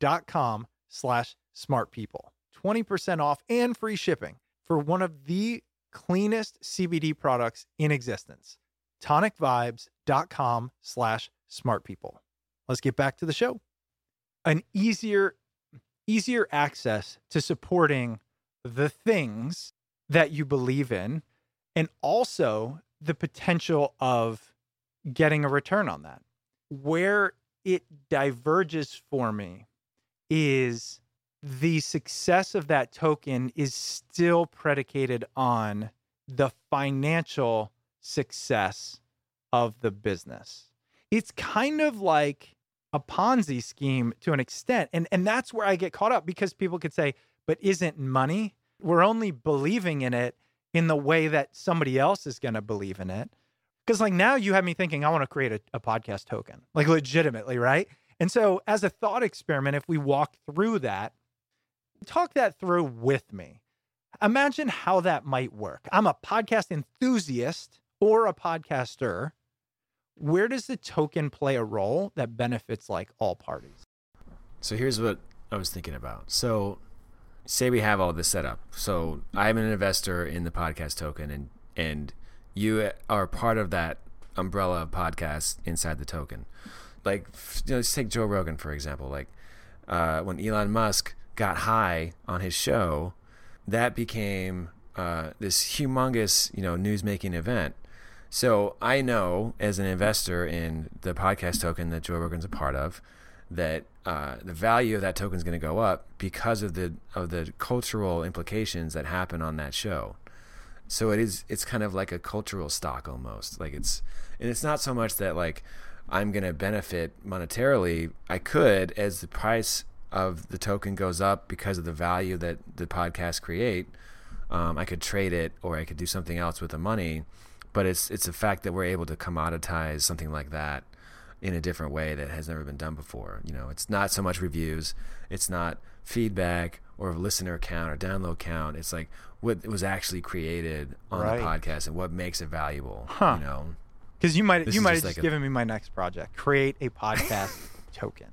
Speaker 2: tonicvibes.com slash smart people. 20% off and free shipping for one of the cleanest CBD products in existence. tonicvibes.com slash smart people. Let's get back to the show. An easier easier access to supporting the things that you believe in and also the potential of getting a return on that. Where it diverges for me is the success of that token is still predicated on the financial success of the business. It's kind of like a Ponzi scheme to an extent. And and that's where I get caught up because people could say, but isn't money? We're only believing in it in the way that somebody else is going to believe in it. Because like now you have me thinking I want to create a, a podcast token, like legitimately, right? And so as a thought experiment, if we walk through that, talk that through with me. Imagine how that might work. I'm a podcast enthusiast or a podcaster where does the token play a role that benefits like all parties?
Speaker 1: So here's what I was thinking about. So say we have all this set up. So I'm an investor in the podcast token and and you are part of that umbrella of podcast inside the token. Like you know, let's take Joe Rogan for example. Like uh, when Elon Musk got high on his show, that became uh, this humongous, you know, news making event. So I know as an investor in the podcast token that Joe Rogan's a part of, that uh, the value of that token is going to go up because of the of the cultural implications that happen on that show. So it is. It's kind of like a cultural stock almost. Like it's, and it's not so much that like I'm going to benefit monetarily. I could as the price of the token goes up because of the value that the podcast create. Um, I could trade it or I could do something else with the money. But it's it's a fact that we're able to commoditize something like that in a different way that has never been done before. You know, it's not so much reviews, it's not feedback or listener count or download count. It's like what was actually created on
Speaker 2: Right.
Speaker 1: the podcast and what makes it valuable.
Speaker 2: Huh.
Speaker 1: You know,
Speaker 2: Because you might
Speaker 1: This
Speaker 2: you might have just
Speaker 1: like a-
Speaker 2: given me my next project. Create a podcast token.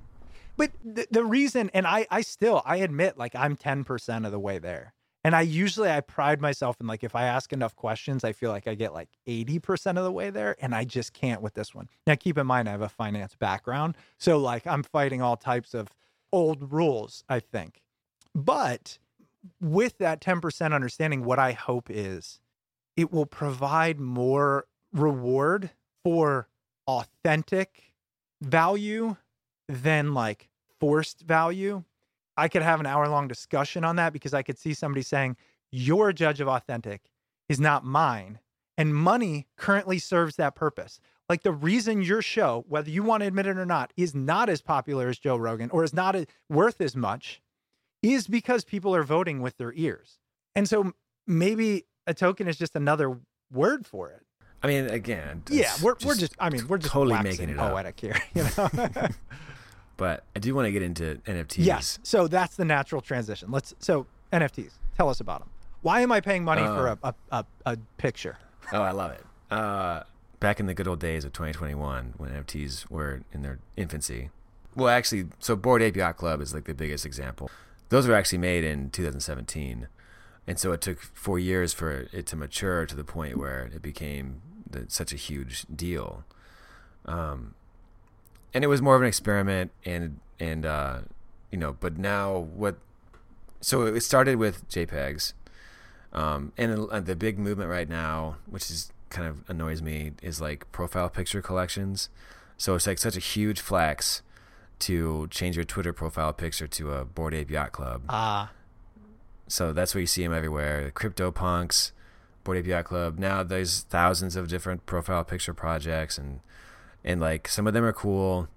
Speaker 2: But the, the reason, and I I still I admit like I'm ten percent of the way there. And I usually I pride myself in like if I ask enough questions, I feel like I get like 80% of the way there. And I just can't with this one. Now keep in mind I have a finance background. So like I'm fighting all types of old rules, I think. But with that 10% understanding, what I hope is it will provide more reward for authentic value than like forced value. I could have an hour long discussion on that because I could see somebody saying, Your judge of authentic is not mine. And money currently serves that purpose. Like the reason your show, whether you want to admit it or not, is not as popular as Joe Rogan or is not a, worth as much is because people are voting with their ears. And so maybe a token is just another word for it.
Speaker 1: I mean, again,
Speaker 2: Yeah, we're, we're just I mean, we're just
Speaker 1: totally making it up.
Speaker 2: poetic here, you know.
Speaker 1: But I do want to get into NFTs.
Speaker 2: yes. So that's the natural transition. Let's so NFTs. Tell us about them. Why am I paying money for a, a, a, a picture?
Speaker 1: Oh, I love it. Uh, back in the good old days of 2021, when NFTs were in their infancy. Well, actually, so Bored Ape Yacht Club is like the biggest example. Those were actually made in 2017, and so it took four years for it to mature to the point where it became the, such a huge deal. Um, and it was more of an experiment, and and uh, you know, but now what? So it started with JPEGs, um, and uh, the big movement right now, which is kind of annoys me, is like profile picture collections. So it's like such a huge flex to change your Twitter profile picture to a Bored Ape Yacht Club.
Speaker 2: Ah,
Speaker 1: So that's where you see them everywhere. Crypto punks, Yacht Club. Now there's thousands of different profile picture projects, and and like some of them are cool,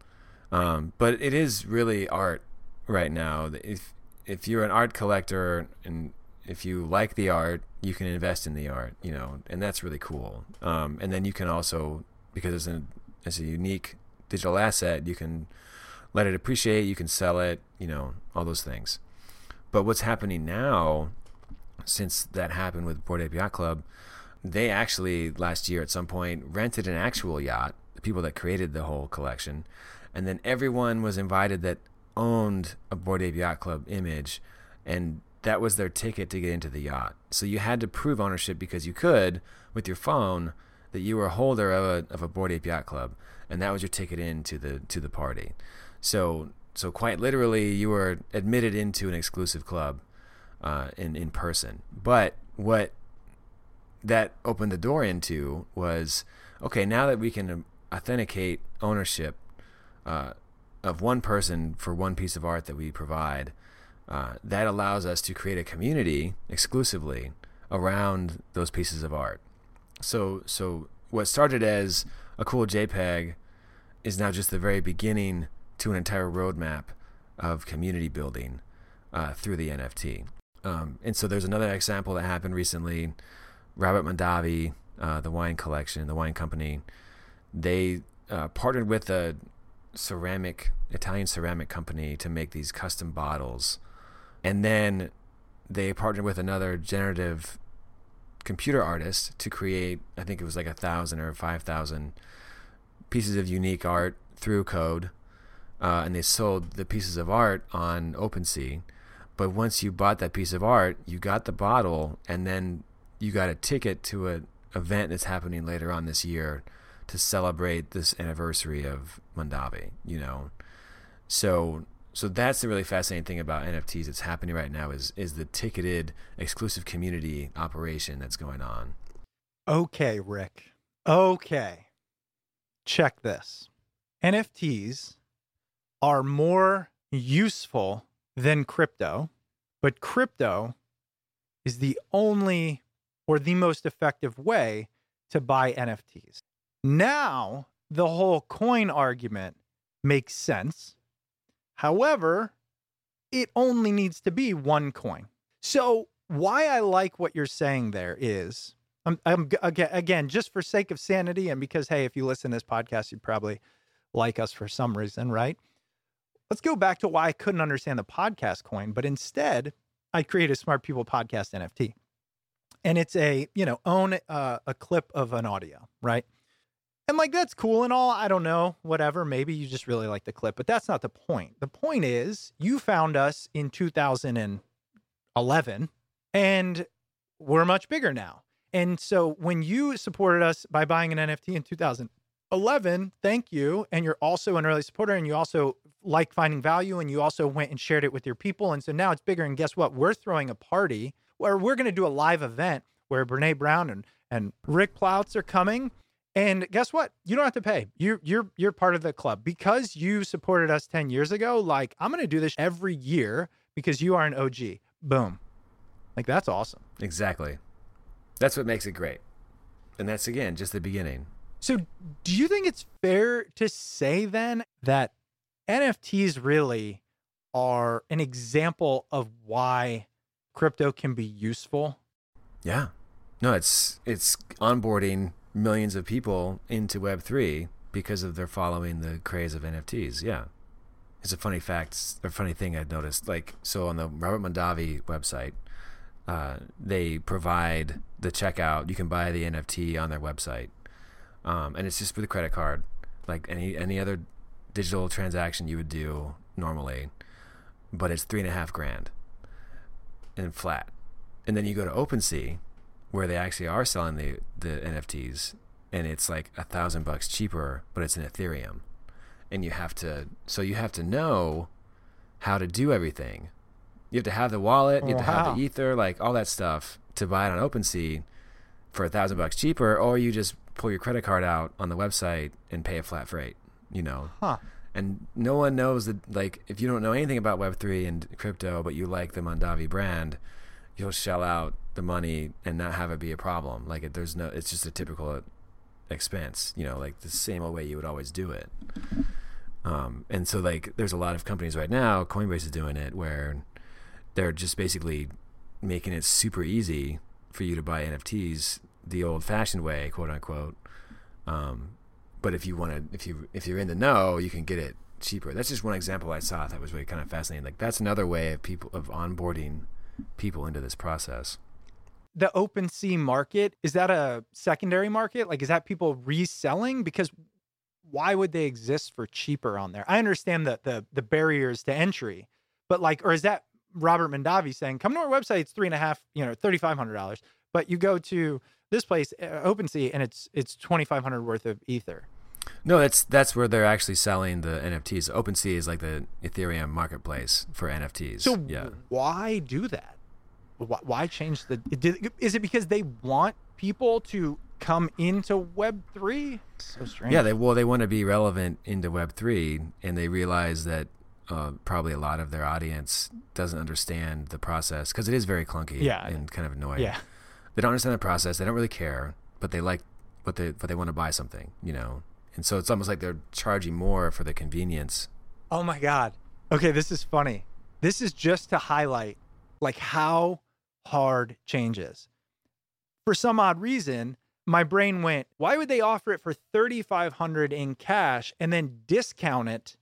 Speaker 1: um, but it is really art right now. If if you're an art collector and if you like the art, you can invest in the art, you know, and that's really cool. Um, and then you can also because it's a it's a unique digital asset, you can let it appreciate, you can sell it, you know, all those things. But what's happening now, since that happened with Bored Ape Yacht Club, they actually last year at some point rented an actual yacht, the people that created the whole collection, and then everyone was invited that owned a Bored Ape Yacht Club image, and that was their ticket to get into the yacht. So you had to prove ownership because you could with your phone that you were a holder of a of a Bored Ape Yacht Club, and that was your ticket into the to the party. So so quite literally, you were admitted into an exclusive club uh, in in person. But what that opened the door into was okay. Now that we can authenticate ownership uh, of one person for one piece of art that we provide, uh, that allows us to create a community exclusively around those pieces of art. So so what started as a cool JPEG is now just the very beginning to an entire roadmap of community building uh, through the NFT. Um, and so there's another example that happened recently. Robert Mondavi, uh, the wine collection, the wine company, they uh, partnered with a ceramic Italian ceramic company to make these custom bottles, and then they partnered with another generative computer artist to create. I think it was like a thousand or five thousand pieces of unique art through code, uh, and they sold the pieces of art on OpenSea. But once you bought that piece of art, you got the bottle, and then you got a ticket to an event that's happening later on this year to celebrate this anniversary of Mondavi. You know, so so that's the really fascinating thing about NFTs that's happening right now is is the ticketed exclusive community operation that's going on.
Speaker 2: okay, Rick. Okay. Check this. NFTs are more useful than crypto, but crypto is the only or the most effective way to buy NFTs. Now, the whole coin argument makes sense. However, it only needs to be one coin. So, why I like what you're saying there is I'm, I'm again, just for sake of sanity, and because hey, if you listen to this podcast, you'd probably like us for some reason, right? Let's go back to why I couldn't understand the podcast coin, but instead I created a Smart People Podcast NFT, and it's a you know own uh, a clip of an audio, right? And like that's cool and all. I don't know, whatever. Maybe you just really like the clip, but that's not the point. The point is you found us in 2011, and we're much bigger now. And so when you supported us by buying an NFT in 2011, thank you. And you're also an early supporter and you also like finding value and you also went and shared it with your people. And so now it's bigger. And guess what? We're throwing a party where we're going to do a live event where Brene Brown and, and Rick Plautz are coming. And guess what? You don't have to pay. You're you're you're part of the club because you supported us 10 years ago. Like I'm going to do this every year because you are an OG. Boom. Like that's awesome.
Speaker 1: Exactly. That's what makes it great. And that's again just the beginning.
Speaker 2: So, do you think it's fair to say then that NFTs really are an example of why crypto can be useful?
Speaker 1: Yeah. No, it's it's onboarding millions of people into web3 because of their following the craze of NFTs. Yeah. It's a funny fact, a funny thing I've noticed. Like, so on the Robert Mondavi website, uh, they provide the checkout. You can buy the NFT on their website, um, and it's just with a credit card, like any any other digital transaction you would do normally, but it's three and a half grand, and flat. And then you go to OpenSea, where they actually are selling the the NFTs, and it's like a thousand bucks cheaper, but it's in Ethereum, and you have to so you have to know how to do everything. You have to have the wallet, you have to have the ether, like all that stuff to buy it on OpenSea for a thousand bucks cheaper, or you just pull your credit card out on the website and pay a flat rate. You know.
Speaker 2: Huh.
Speaker 1: And no one knows that, like, if you don't know anything about Web3 and crypto, but you like the Mondavi brand, you'll shell out the money and not have it be a problem. Like, it, there's no, it's just a typical expense, you know, like the same old way you would always do it. Um, and so, like, there's a lot of companies right now, Coinbase is doing it, where they're just basically making it super easy for you to buy NFTs the old-fashioned way, quote unquote. Um, but if you want to, if you if you're in the know, you can get it cheaper. That's just one example I saw that was really kind of fascinating. Like that's another way of people of onboarding people into this process.
Speaker 2: The OpenSea market is that a secondary market? Like, is that people reselling? Because why would they exist for cheaper on there? I understand the the the barriers to entry, but like, or is that Robert Mondavi saying, "Come to our website. It's three and a half, you know, thirty five hundred dollars." But you go to this place, uh, OpenSea, and it's it's twenty five hundred worth of Ether.
Speaker 1: No, that's that's where they're actually selling the NFTs. OpenSea is like the Ethereum marketplace for NFTs.
Speaker 2: So
Speaker 1: yeah.
Speaker 2: why do that? Why, why change the? Is it because they want people to come into Web three? So strange.
Speaker 1: Yeah, they well they want to be relevant into Web three, and they realize that uh, probably a lot of their audience doesn't understand the process because it is very clunky
Speaker 2: yeah,
Speaker 1: and kind of annoying.
Speaker 2: Yeah.
Speaker 1: They don't understand the process. They don't really care, but they like but they but they want to buy something, you know. And so it's almost like they're charging more for the convenience.
Speaker 2: Oh my god. Okay, this is funny. This is just to highlight like how hard change is. For some odd reason, my brain went, why would they offer it for 3500 in cash and then discount it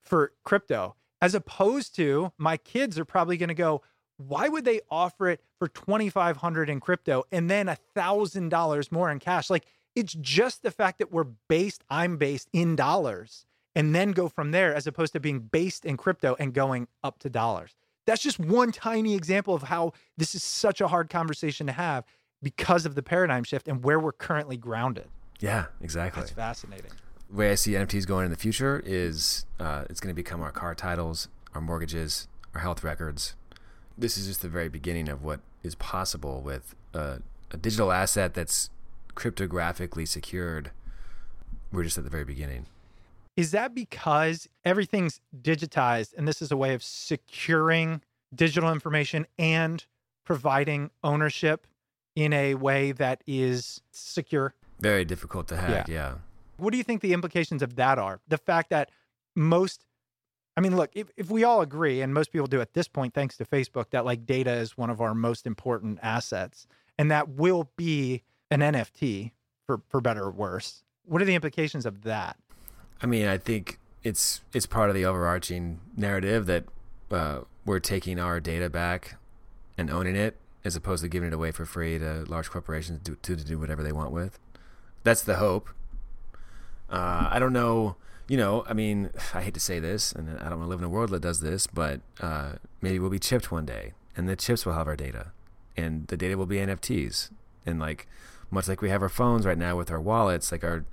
Speaker 2: for crypto, as opposed to my kids are probably going to go, why would they offer it for 2500 in crypto and then a thousand dollars more in cash? Like it's just the fact that we're based, I'm based in dollars and then go from there as opposed to being based in crypto and going up to dollars. That's just one tiny example of how this is such a hard conversation to have because of the paradigm shift and where we're currently grounded.
Speaker 1: Yeah, exactly.
Speaker 2: That's fascinating the
Speaker 1: way I see NFTs going in the future is uh, it's going to become our car titles, our mortgages, our health records. This is just the very beginning of what is possible with a, a digital asset that's cryptographically secured. We're just at the very beginning.
Speaker 2: Is that because everything's digitized and this is a way of securing digital information and providing ownership in a way that is secure.
Speaker 1: Very difficult to hack. Yeah.
Speaker 2: What do you think the implications of that are? The fact that most, I mean, look, if, if we all agree, and most people do at this point, thanks to Facebook, that like data is one of our most important assets, and that will be an NFT for, for better or worse. What are the implications of that?
Speaker 1: I mean, I think it's it's part of the overarching narrative that uh, we're taking our data back and owning it, as opposed to giving it away for free to large corporations to, to, to do whatever they want with. That's the hope. Uh, I don't know. You know, I mean, I hate to say this, and I don't want to live in a world that does this, but uh, maybe we'll be chipped one day, and the chips will have our data, and the data will be NFTs, and like much like we have our phones right now with our wallets, like our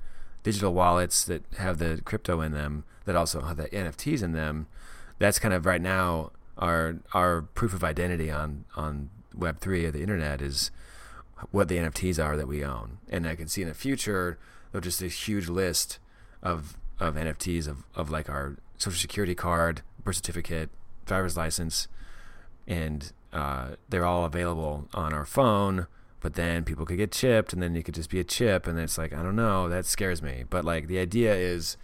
Speaker 1: digital wallets that have the crypto in them, that also have the NFTs in them. That's kind of right now our our proof of identity on on Web three of the internet is what the NFTs are that we own, and I can see in the future there'll just a huge list of of NFTs of, of like our social security card, birth certificate, driver's license, and uh, they're all available on our phone. But then people could get chipped, and then you could just be a chip, and it's like I don't know, that scares me. But like the idea is,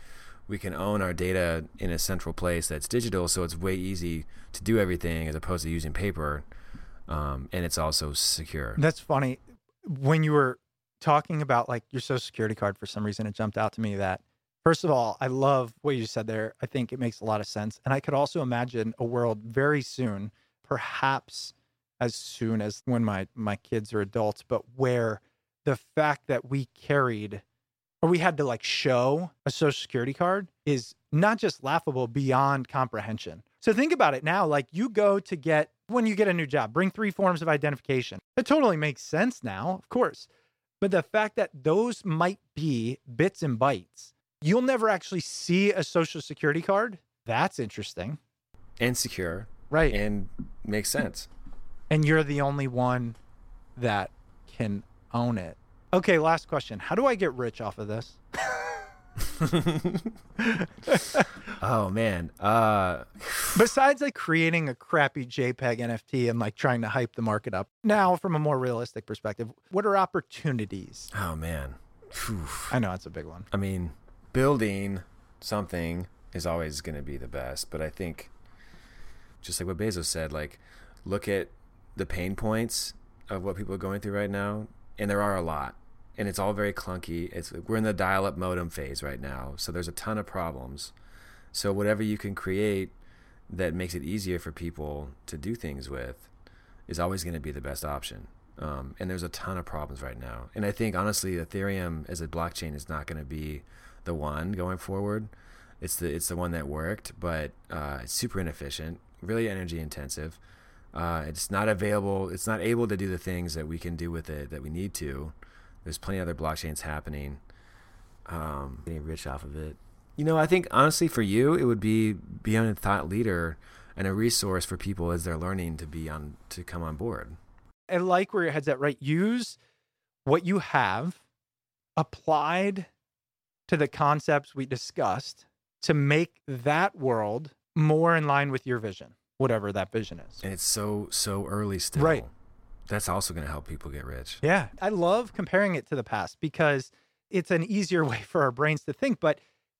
Speaker 1: we can own our data in a central place that's digital, so it's way easy to do everything as opposed to using paper, um, and it's also secure.
Speaker 2: That's funny. When you were talking about like your social security card, for some reason, it jumped out to me that First of all, I love what you said there. I think it makes a lot of sense. And I could also imagine a world very soon, perhaps as soon as when my my kids are adults, but where the fact that we carried or we had to like show a social security card is not just laughable beyond comprehension. So think about it now like you go to get when you get a new job, bring three forms of identification. It totally makes sense now, of course. But the fact that those might be bits and bytes you'll never actually see a social security card. That's interesting.
Speaker 1: And secure.
Speaker 2: Right.
Speaker 1: And makes sense.
Speaker 2: And you're the only one that can own it. Okay, last question. How do I get rich off of this?
Speaker 1: oh man. Uh
Speaker 2: besides like creating a crappy JPEG NFT and like trying to hype the market up. Now from a more realistic perspective, what are opportunities?
Speaker 1: Oh man. Whew.
Speaker 2: I know it's a big one.
Speaker 1: I mean, building something is always going to be the best. But I think, just like what Bezos said, like look at the pain points of what people are going through right now, and there are a lot, and it's all very clunky. It's we're in the dial-up modem phase right now, so there's a ton of problems. So whatever you can create that makes it easier for people to do things with is always going to be the best option. Um, and there's a ton of problems right now. And I think honestly, Ethereum as a blockchain is not going to be the one going forward. It's the it's the one that worked, but uh, it's super inefficient, really energy intensive. Uh, it's not available. It's not able to do the things that we can do with it that we need to. There's plenty of other blockchains happening. Um, getting rich off of it. You know, I think honestly for you, it would be being a thought leader and a resource for people as they're learning to be on to come on board.
Speaker 2: I like where your head's at. Right, use what you have applied to the concepts we discussed to make that world more in line with your vision, whatever that vision is.
Speaker 1: And it's so so early still.
Speaker 2: Right.
Speaker 1: That's also going to help people get rich.
Speaker 2: Yeah. I love comparing it to the past because it's an easier way for our brains to think, but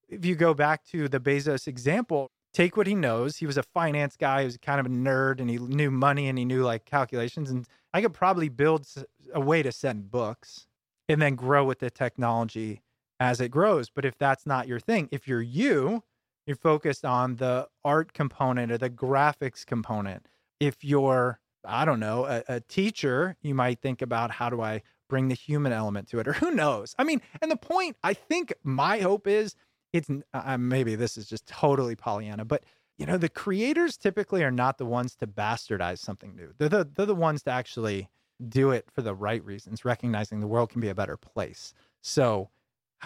Speaker 2: if you go back to the Bezos example, take what he knows. He was a finance guy, he was kind of a nerd and he knew money and he knew like calculations and I could probably build a way to send books and then grow with the technology as it grows. But if that's not your thing, if you're you, you're focused on the art component or the graphics component. If you're, I don't know, a, a teacher, you might think about how do I bring the human element to it, or who knows? I mean, and the point, I think my hope is it's uh, maybe this is just totally Pollyanna, but you know, the creators typically are not the ones to bastardize something new. They're the, they're the ones to actually do it for the right reasons, recognizing the world can be a better place. So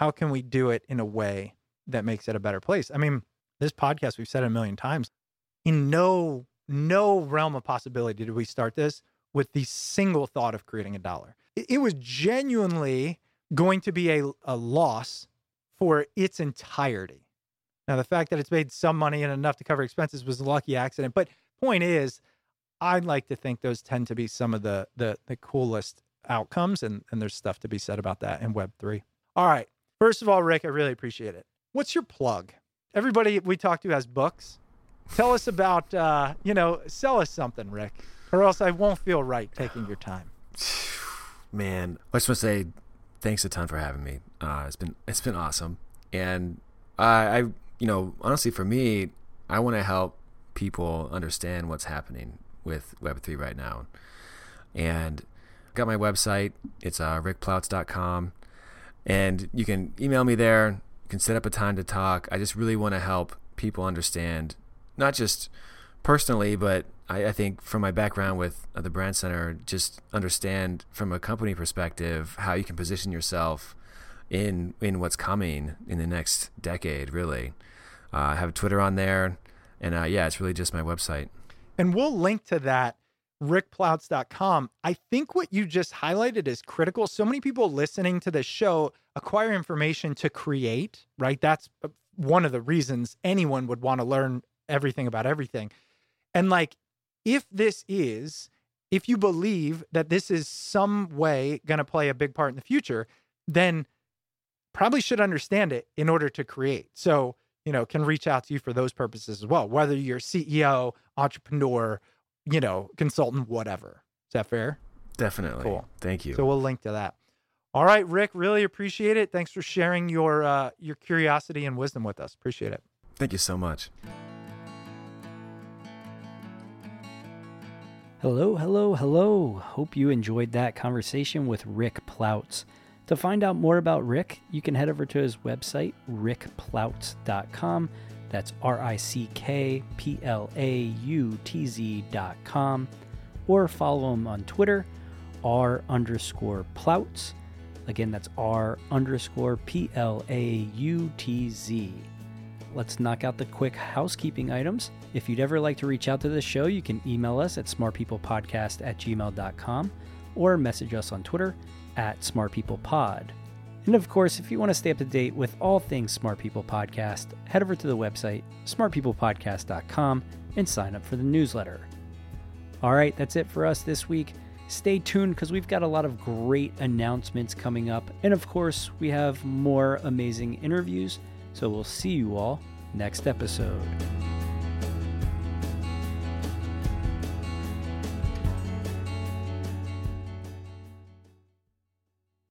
Speaker 2: how can we do it in a way that makes it a better place? I mean, this podcast, we've said it a million times. In no no realm of possibility did we start this with the single thought of creating a dollar. It, was genuinely going to be a, a loss for its entirety. Now, the fact that it's made some money and enough to cover expenses was a lucky accident. But point is, I'd like to think those tend to be some of the the, the coolest outcomes. And, and there's stuff to be said about that in Web3. All right. First of all, Rick, I really appreciate it. What's your plug? Everybody we talk to has books. Tell us about, uh, you know, sell us something, Rick, or else I won't feel right taking your time.
Speaker 1: Man, I just want to say thanks a ton for having me. Uh, it's been it's been awesome, and I, I you know honestly for me, I want to help people understand what's happening with Web three right now, and got my website. It's uh, rickplautz.com, and you can email me there. You can set up a time to talk. I just really want to help people understand, not just personally, but I, I think from my background with uh, the Brandcenter, just understand from a company perspective how you can position yourself in in what's coming in the next decade. Really, uh, I have Twitter on there, and uh, yeah, it's really just my website.
Speaker 2: And we'll link to that rickplautz.com. I think what you just highlighted is critical. So many people listening to this show acquire information to create, right? That's uh, one of the reasons anyone would want to learn everything about everything. And like, if this is, if you believe that this is some way going to play a big part in the future, then probably should understand it in order to create. So, you know, can reach out to you for those purposes as well, whether you're CEO, entrepreneur, you know, consultant, whatever. Is that fair?
Speaker 1: Definitely.
Speaker 2: Cool.
Speaker 1: Thank you.
Speaker 2: So we'll link to that. All right, Rick, really appreciate it. Thanks for sharing your uh, your curiosity and wisdom with us. Appreciate it.
Speaker 1: Thank you so much.
Speaker 3: Hello, hello, hello. Hope you enjoyed that conversation with Rick Plautz. To find out more about Rick, you can head over to his website, rickplautz.com. That's R I C K P L A U T Z dot com. Or follow him on Twitter, R underscore Plautz. Again, that's R underscore P L A U T Z. Let's knock out the quick housekeeping items. If you'd ever like to reach out to the show, you can email us at smartpeoplepodcast at gmail.com or message us on Twitter at smartpeoplepod. And of course, if you want to stay up to date with all things Smart People Podcast, head over to the website smartpeoplepodcast.com and sign up for the newsletter. All right, that's it for us this week. Stay tuned because we've got a lot of great announcements coming up. And of course, we have more amazing interviews. So we'll see you all next episode.